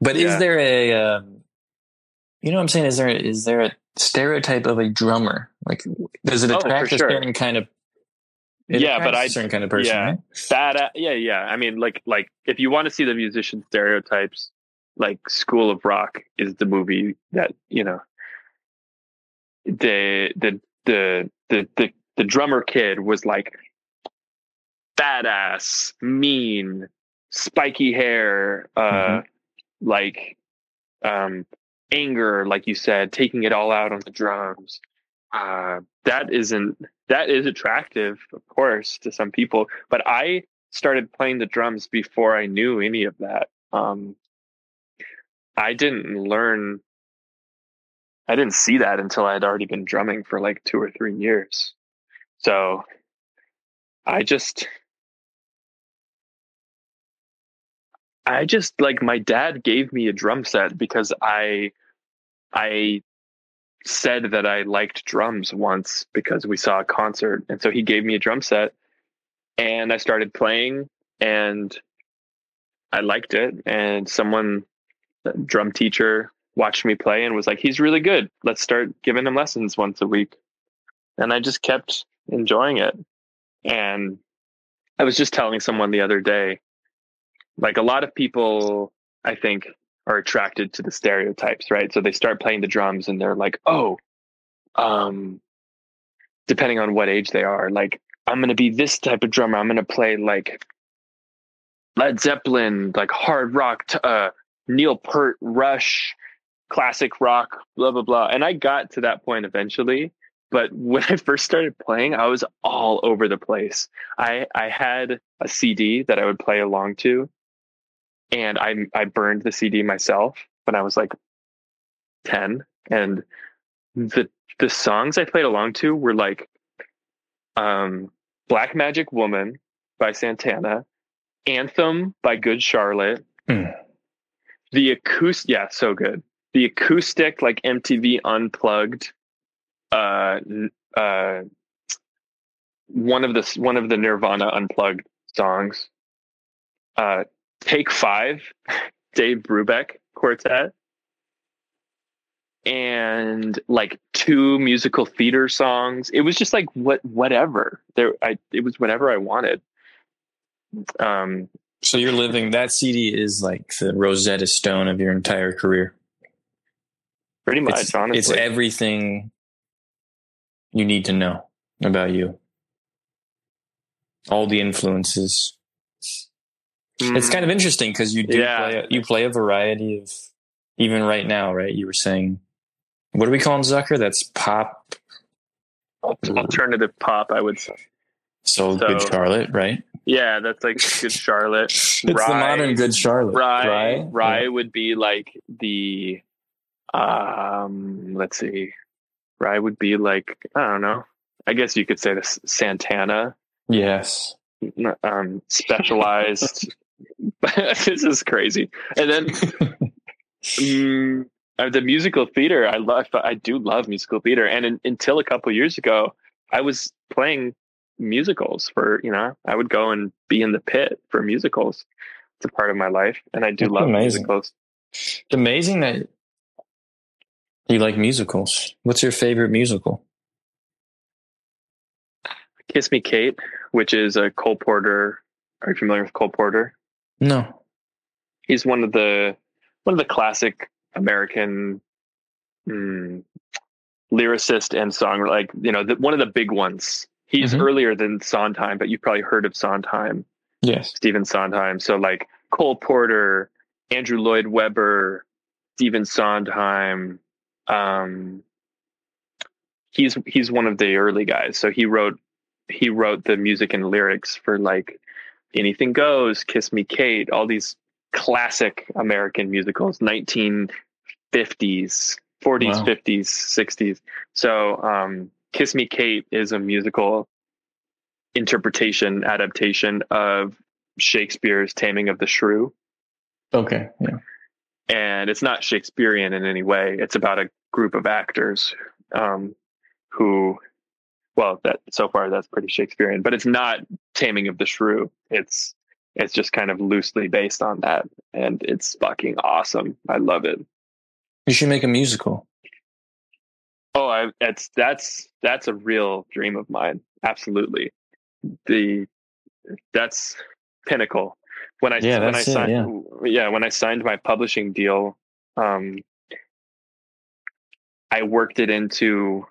But is there a? Um, You know what I'm saying? Is there is there a stereotype of a drummer? Like, does it Oh, attract a sure. certain kind of? it Yeah, but I- certain kind of person. yeah. right? Bad. Yeah, yeah. I mean, like, like if you want to see the musician stereotypes, like School of Rock is the movie that you know. The the the the the, the drummer kid was like badass, mean, spiky hair, uh, Mhm. Like um, anger, like you said, taking it all out on the drums. Uh, that isn't that is attractive, of course, to some people. But I started playing the drums before I knew any of that. Um, I didn't learn. I didn't see that until I had already been drumming for like two or three years. So I just I just like my dad gave me a drum set because I I said that I liked drums once because we saw a concert and so he gave me a drum set and I started playing and I liked it and someone a drum teacher watched me play and was like he's really good. Let's start giving him lessons once a week. And I just kept enjoying it and I was just telling someone the other day like a lot of people i think are attracted to the stereotypes right? So they start playing the drums and they're like oh um depending on what age they are like i'm going to be this type of drummer. I'm going to play like led zeppelin like hard rock t- uh neil peart rush classic rock blah blah blah. And i got to that point eventually but when i first started playing i was all over the place. I i had a cd that i would play along to and I I burned the CD myself when I was like ten, and the the songs I played along to were like, um, "Black Magic Woman" by Santana, "Anthem" by Good Charlotte, Hmm. the acoustic, yeah, so good. The acoustic like MTV Unplugged, uh, uh, one of the one of the Nirvana Unplugged songs, uh, Take Five, Dave Brubeck Quartet, and like two musical theater songs. It was just like what whatever. There, I it was whatever I wanted. Um, So you're living that CD is like the Rosetta Stone of your entire career. pretty much, It's, honestly. it's everything you need to know about you. All the influences. It's kind of interesting because you do Yeah. play a, you play a variety of even right now, right? You were saying what do we call in Zucker? That's pop. alternative pop. I would say. So, So- good Charlotte, right? Yeah, that's like Good Charlotte. It's Rhye- the modern good Charlotte. Rhye, Rhye, Rhye Yeah. would be like the, um, let's see, Rhye would be like I don't know. I guess you could say this Santana, Yes. um, specialized. this is crazy. And then mm, uh, the musical theater. I love. I do love musical theater. And in, until a couple years ago, I was playing musicals for you know. I would go and be in the pit for musicals. It's a part of my life, and I do That's love amazing. musicals. It's amazing that you like musicals. What's your favorite musical? Kiss Me Kate, which is a Cole Porter. Are you familiar with Cole Porter? No. He's one of the one of the classic American mm, lyricist and song like you know the, one of the big ones. He's Mhm. earlier than Sondheim, but you've probably heard of Sondheim, Yes. Stephen Sondheim. So like Cole Porter, Andrew Lloyd Webber, Stephen Sondheim. Um, he's he's one of the early guys. So he wrote he wrote the music and lyrics for like Anything Goes, Kiss Me Kate, all these classic American musicals, 1950s, 40s, Wow. 50s, 60s. So um, Kiss Me Kate is a musical interpretation, adaptation of Shakespeare's Taming of the Shrew. Okay. Yeah. And it's not Shakespearean in any way. It's about a group of actors um, who, well, that so far that's pretty Shakespearean, but it's not Taming of the Shrew. It's it's just kind of loosely based on that, and it's fucking awesome. I love it. You should make a musical. Oh, I, that's that's that's a real dream of mine. Absolutely, the that's pinnacle. When I Yeah, when I that's it, signed yeah. when I signed my publishing deal, um, I worked it into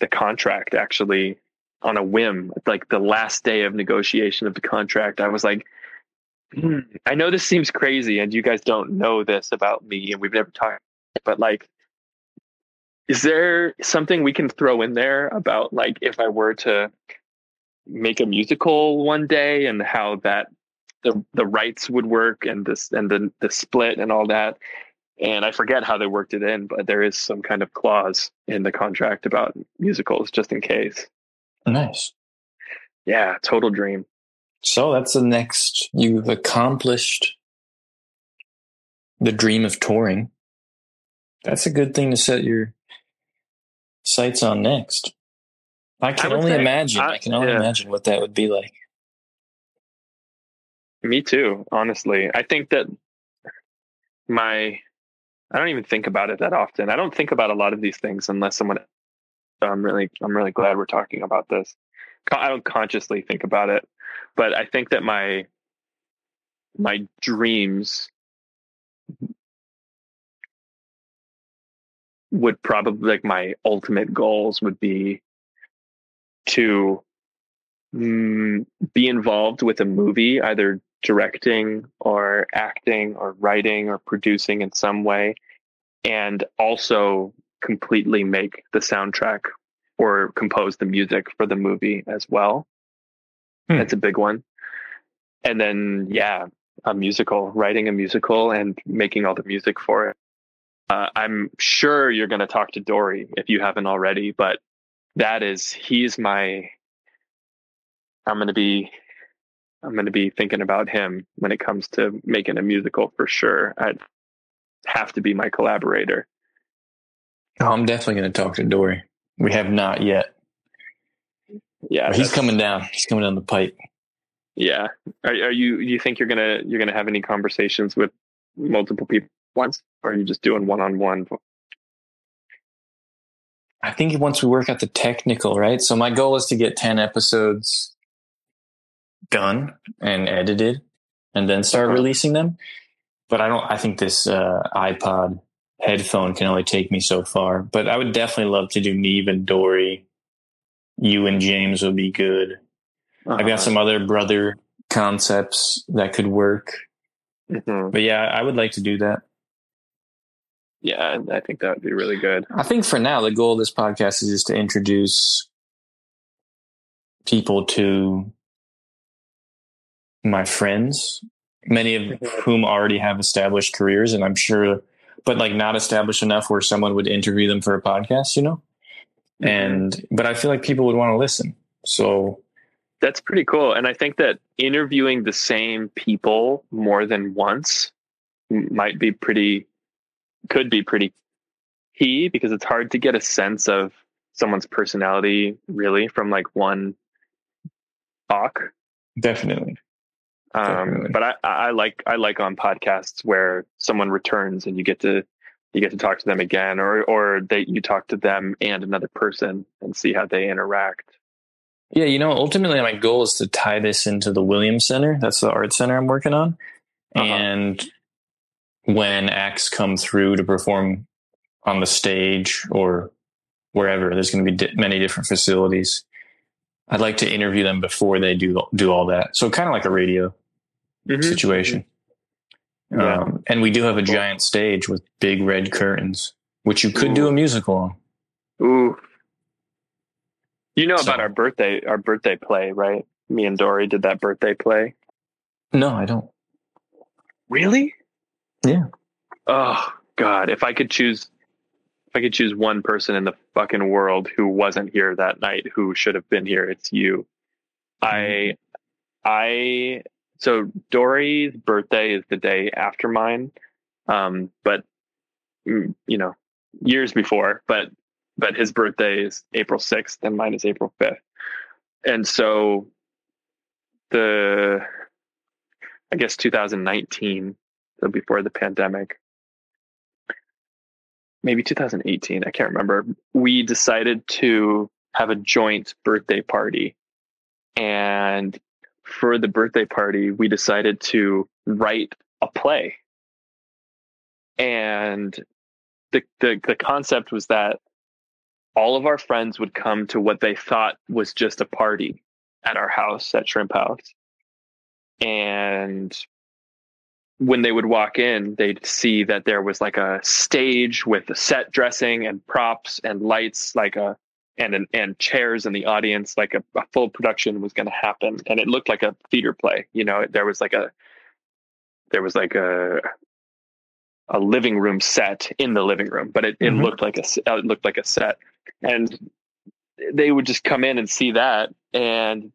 the contract actually on a whim. Like the last day of negotiation of the contract, I was like, hmm, I know this seems crazy, and you guys don't know this about me, and we've never talked, but like is there something we can throw in there about like if I were to make a musical one day and how that the the rights would work and this and the the split and all that? And I forget how they worked it in, but there is some kind of clause in the contract about musicals just in case. Nice. Yeah, total dream. So that's the next. You've accomplished the dream of touring. That's a good thing to set your sights on next. I can I only imagine. I, I- can only yeah. imagine what that would be like. Me too, honestly. I think that my I don't even think about it that often. I don't think about a lot of these things unless someone so I'm really I'm really glad we're talking about this. I don't consciously think about it, but I think that my my dreams would probably like my ultimate goals would be to mm, be involved with a movie, either directing or acting or writing or producing in some way, and also completely make the soundtrack or compose the music for the movie as well. Hmm. That's a big one. And then, yeah, a musical, writing a musical and making all the music for it. Uh, I'm sure you're going to talk to Dory if you haven't already, but that is, he's my, I'm going to be, I'm going to be thinking about him when it comes to making a musical for sure. I'd have to be my collaborator. Oh, I'm definitely going to talk to Dory. We have not yet. Yeah. He's coming down. He's coming down the pipe. Yeah. Are, are you, you think you're going to, you're going to have any conversations with multiple people once, or are you just doing one on one? I think once we work out the technical, right? So my goal is to get 10 episodes done and edited and then start Uh-huh. releasing them. But I don't, I think this uh, iPod headphone can only take me so far. But I would definitely love to do Neve and Dory. You and James would be good. I've got some other brother concepts that could work. Mhm. But yeah, I would like to do that. Yeah. I think that would be really good. I think for now, the goal of this podcast is just to introduce people to my friends, many of mm-hmm. whom already have established careers, and I'm sure, but like not established enough where someone would interview them for a podcast, you know? Mm-hmm. And, but I feel like people would want to listen. So, That's pretty cool. And I think that interviewing the same people more than once might be pretty, could be pretty key because it's hard to get a sense of someone's personality really from like one talk. definitely. Um, but I, I like, I like on podcasts where someone returns and you get to, you get to talk to them again or, or they, you talk to them and another person and see how they interact. Yeah, you know, ultimately my goal is to tie this into the Williams Center. That's the art center I'm working on. Uh-huh. And when acts come through to perform on the stage or wherever, there's going to be di- many different facilities. I'd like to interview them before they do do all that. So kind of like a radio Mhm. situation. Yeah. Um, and we do have a giant stage with big red curtains, which you could do a musical on. Ooh. You know So- about our birthday our birthday play, right? Me and Dory did that birthday play. No, I don't. Really? Yeah. Oh God. If I could choose if I could choose one person in the fucking world who wasn't here that night who should have been here, it's you. I I so Dory's birthday is the day after mine. Um, but mm, you know, years before, but but his birthday is April 6th and mine is April 5th. And so the I guess 2019, so before the pandemic, maybe 2018, I can't remember. We decided to have a joint birthday party. And for the birthday party, we decided to write a play. And the, the, the concept was that all of our friends would come to what they thought was just a party at our house at Shrimp House. And when they would walk in, they'd see that there was like a stage with a set dressing and props and lights, like a and and chairs in the audience, like a, a full production was going to happen, and it looked like a theater play. You know, there was like a there was like a a living room set in the living room, but it, it mm-hmm. looked like a it looked like a set, and they would just come in and see that and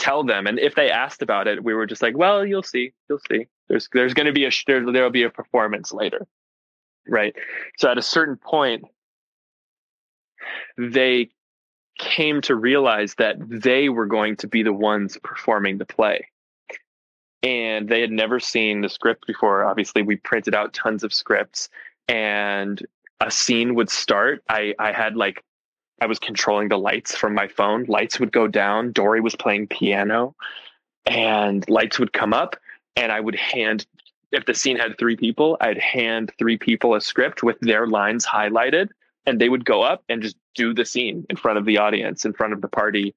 tell them. And if they asked about it, we were just like, well, you'll see, you'll see. There's there's going to be a there there'll be a performance later, right? So at a certain point, they came to realize that they were going to be the ones performing the play. And they had never seen the script before. Obviously, we printed out tons of scripts, and a scene would start. I I had like I was controlling the lights from my phone. Lights would go down. Dory was playing piano, and lights would come up, and I would hand. If the scene had three people, I'd hand three people a script with their lines highlighted, and they would go up and just do the scene in front of the audience, in front of the party.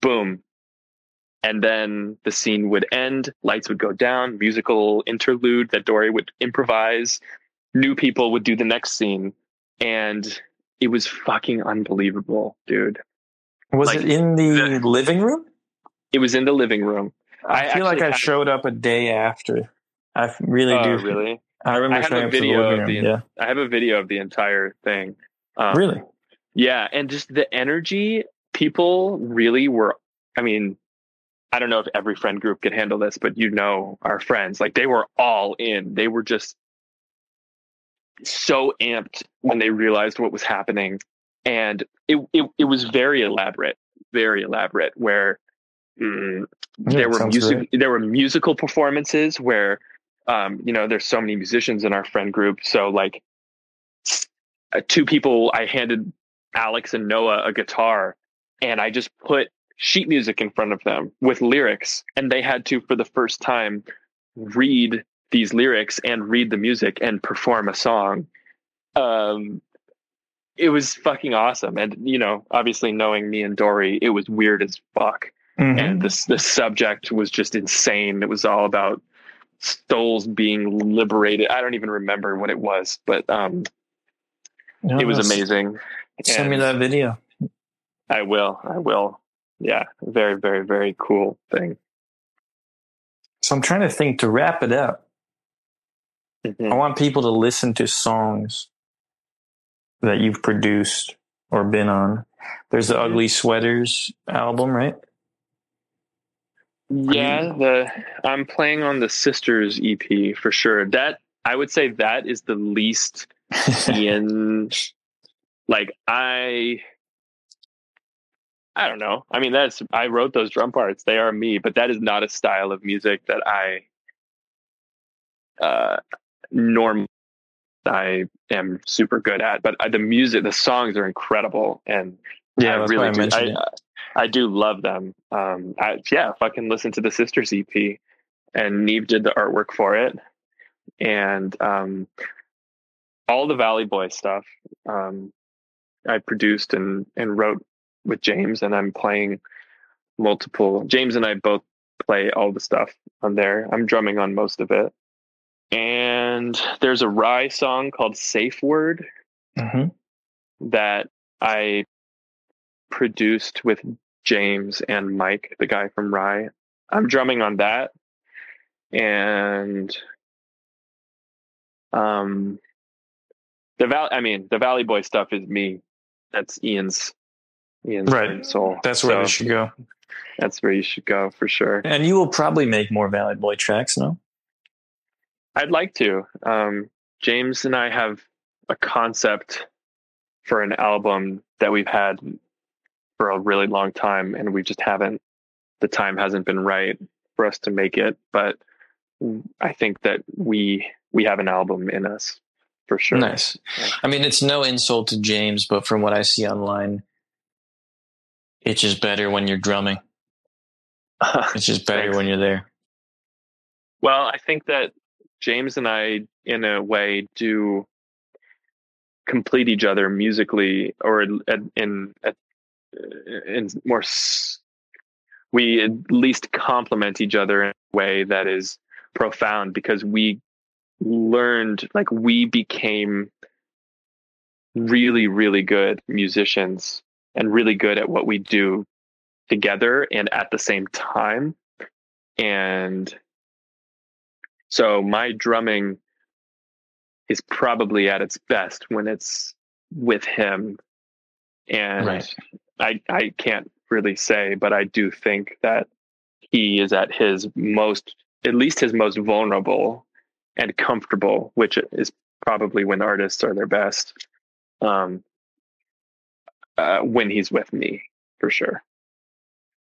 Boom. And then the scene would end, lights would go down, musical interlude that Dory would improvise. New people would do the next scene. And it was fucking unbelievable, dude. Was like, it in the, the, living room? It was in the living room. I, I feel like I showed up a day after. I really uh, do. Really? I remember I have a video of the yeah. I have a video of the entire thing. Um, really? Yeah, and just the energy. People really were. I mean, I don't know if every friend group could handle this, but you know, our friends like they were all in. They were just so amped when they realized what was happening, and it it, it was very elaborate, very elaborate. Where mm, yeah, there were music, there were musical performances where, um, you know, there's so many musicians in our friend group, so like uh, two people, I handed Alex and Noah a guitar, and I just put sheet music in front of them with lyrics, and they had to, for the first time, read these lyrics and read the music and perform a song. Um, it was fucking awesome. And, you know, obviously knowing me and Dory, it was weird as fuck. Mm-hmm. And this, the subject was just insane. It was all about souls being liberated. I don't even remember what it was, but, um, no, it was amazing. Send and me that video. I will. I will. Yeah. Very, very, very cool thing. So I'm trying to think to wrap it up. Mm-hmm. I want people to listen to songs that you've produced or been on. There's the mm-hmm. Ugly Sweaters album, right? Yeah, the I'm playing on the Sisters EP for sure. That I would say that is the least Ian like I I don't know. I mean that's I wrote those drum parts. They are me, but that is not a style of music that I uh norm I am super good at. But the music, the songs are incredible, and yeah, I really I do. I, I, do love them. Um, I, yeah, fucking listen to the Sisters EP, and Neve did the artwork for it, and um, all the Valley Boy stuff. Um, I produced and and wrote with James, and I'm playing multiple. James and I both play all the stuff on there. I'm drumming on most of it and there's a Rhye song called Safe Word mm-hmm. that I produced with James and Mike, the guy from Rhye. I'm drumming on that. And um the Val I mean the Valley Boy stuff is me. That's Ian's Ian's right. soul. That's where so, you should go. That's where you should go for sure. And you will probably make more Valley Boy tracks, no? I'd like to. Um, James and I have a concept for an album that we've had for a really long time, and we just haven't. The time hasn't been right for us to make it, but I think that we we have an album in us for sure. Nice. I mean, it's no insult to James, but from what I see online, it's just better when you're drumming. It's just better when you're there. Well, I think that James and I, in a way, do complete each other musically, or in in, uh, in more. We at least complement each other in a way that is profound because we learned, like, we became really, really good musicians and really good at what we do together and at the same time. And so my drumming is probably at its best when it's with him. And Right. I I can't really say, but I do think that he is at his most at least his most vulnerable and comfortable, which is probably when artists are their best. Um uh, when he's with me, for sure.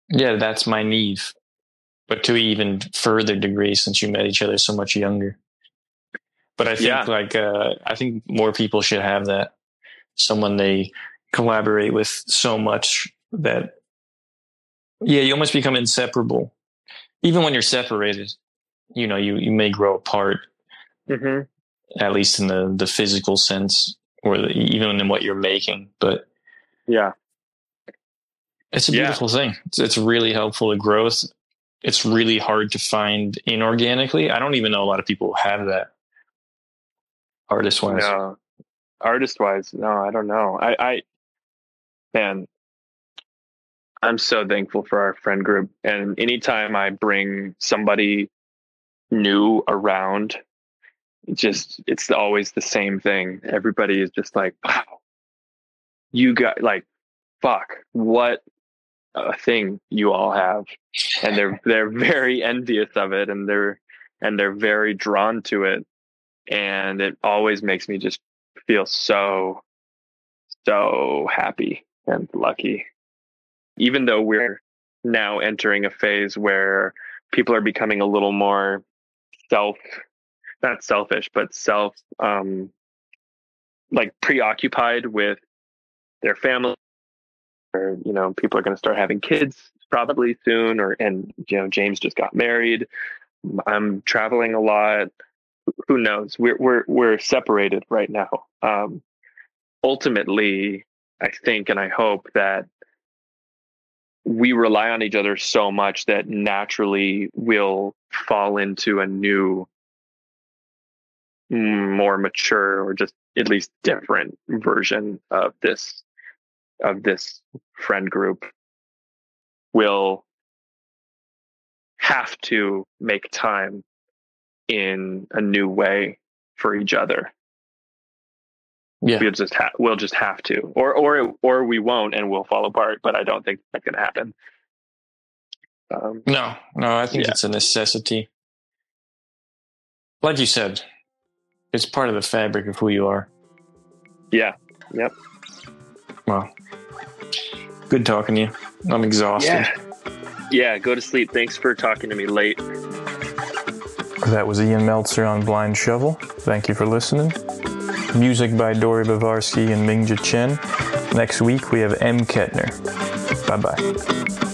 Yeah, that's my need. But to even further degree, since you met each other so much younger. But I think Yeah. like uh, I think more people should have that. Someone they collaborate with so much that yeah, you almost become inseparable. Even when you're separated, you know, you, you may grow apart, Mm-hmm. at least in the, the physical sense, or the, even in what you're making. But Yeah. It's a Yeah. beautiful thing. It's, it's really helpful to growth. It's really hard to find inorganically. I don't even know a lot of people have that artist wise. No, artist wise, no, I don't know. I, I, man, I'm so thankful for our friend group. And anytime I bring somebody new around, just, it's always the same thing. Everybody is just like, wow, you got like, fuck, what a thing you all have. And they're, they're very envious of it and they're, and they're very drawn to it and it always makes me just feel so so happy and lucky even though we're now entering a phase where people are becoming a little more self not selfish but self um like preoccupied with their family or you know people are going to start having kids probably soon or and you know James just got married. I'm traveling a lot. Who knows? We're we're we're separated right now. Um ultimately i think and i hope that we rely on each other so much that naturally we'll fall into a new mm, more mature or just at least different version of this of this friend group will have to make time in a new way for each other. Yeah. We'll just ha- we'll just have to, or or or we won't, and we'll fall apart. But I don't think that's going to happen. Um, No, no, I think Yeah. it's a necessity. Like you said, it's part of the fabric of who you are. yeah, Well, good talking to you. I'm exhausted. yeah, yeah. Go to sleep. Thanks for talking to me late. That was Ian Meltzer on Blind Shovel. Thank you for listening. Music by Dory Bavarsky and Mingja Chen. Next week we have M. Kettner. Bye bye.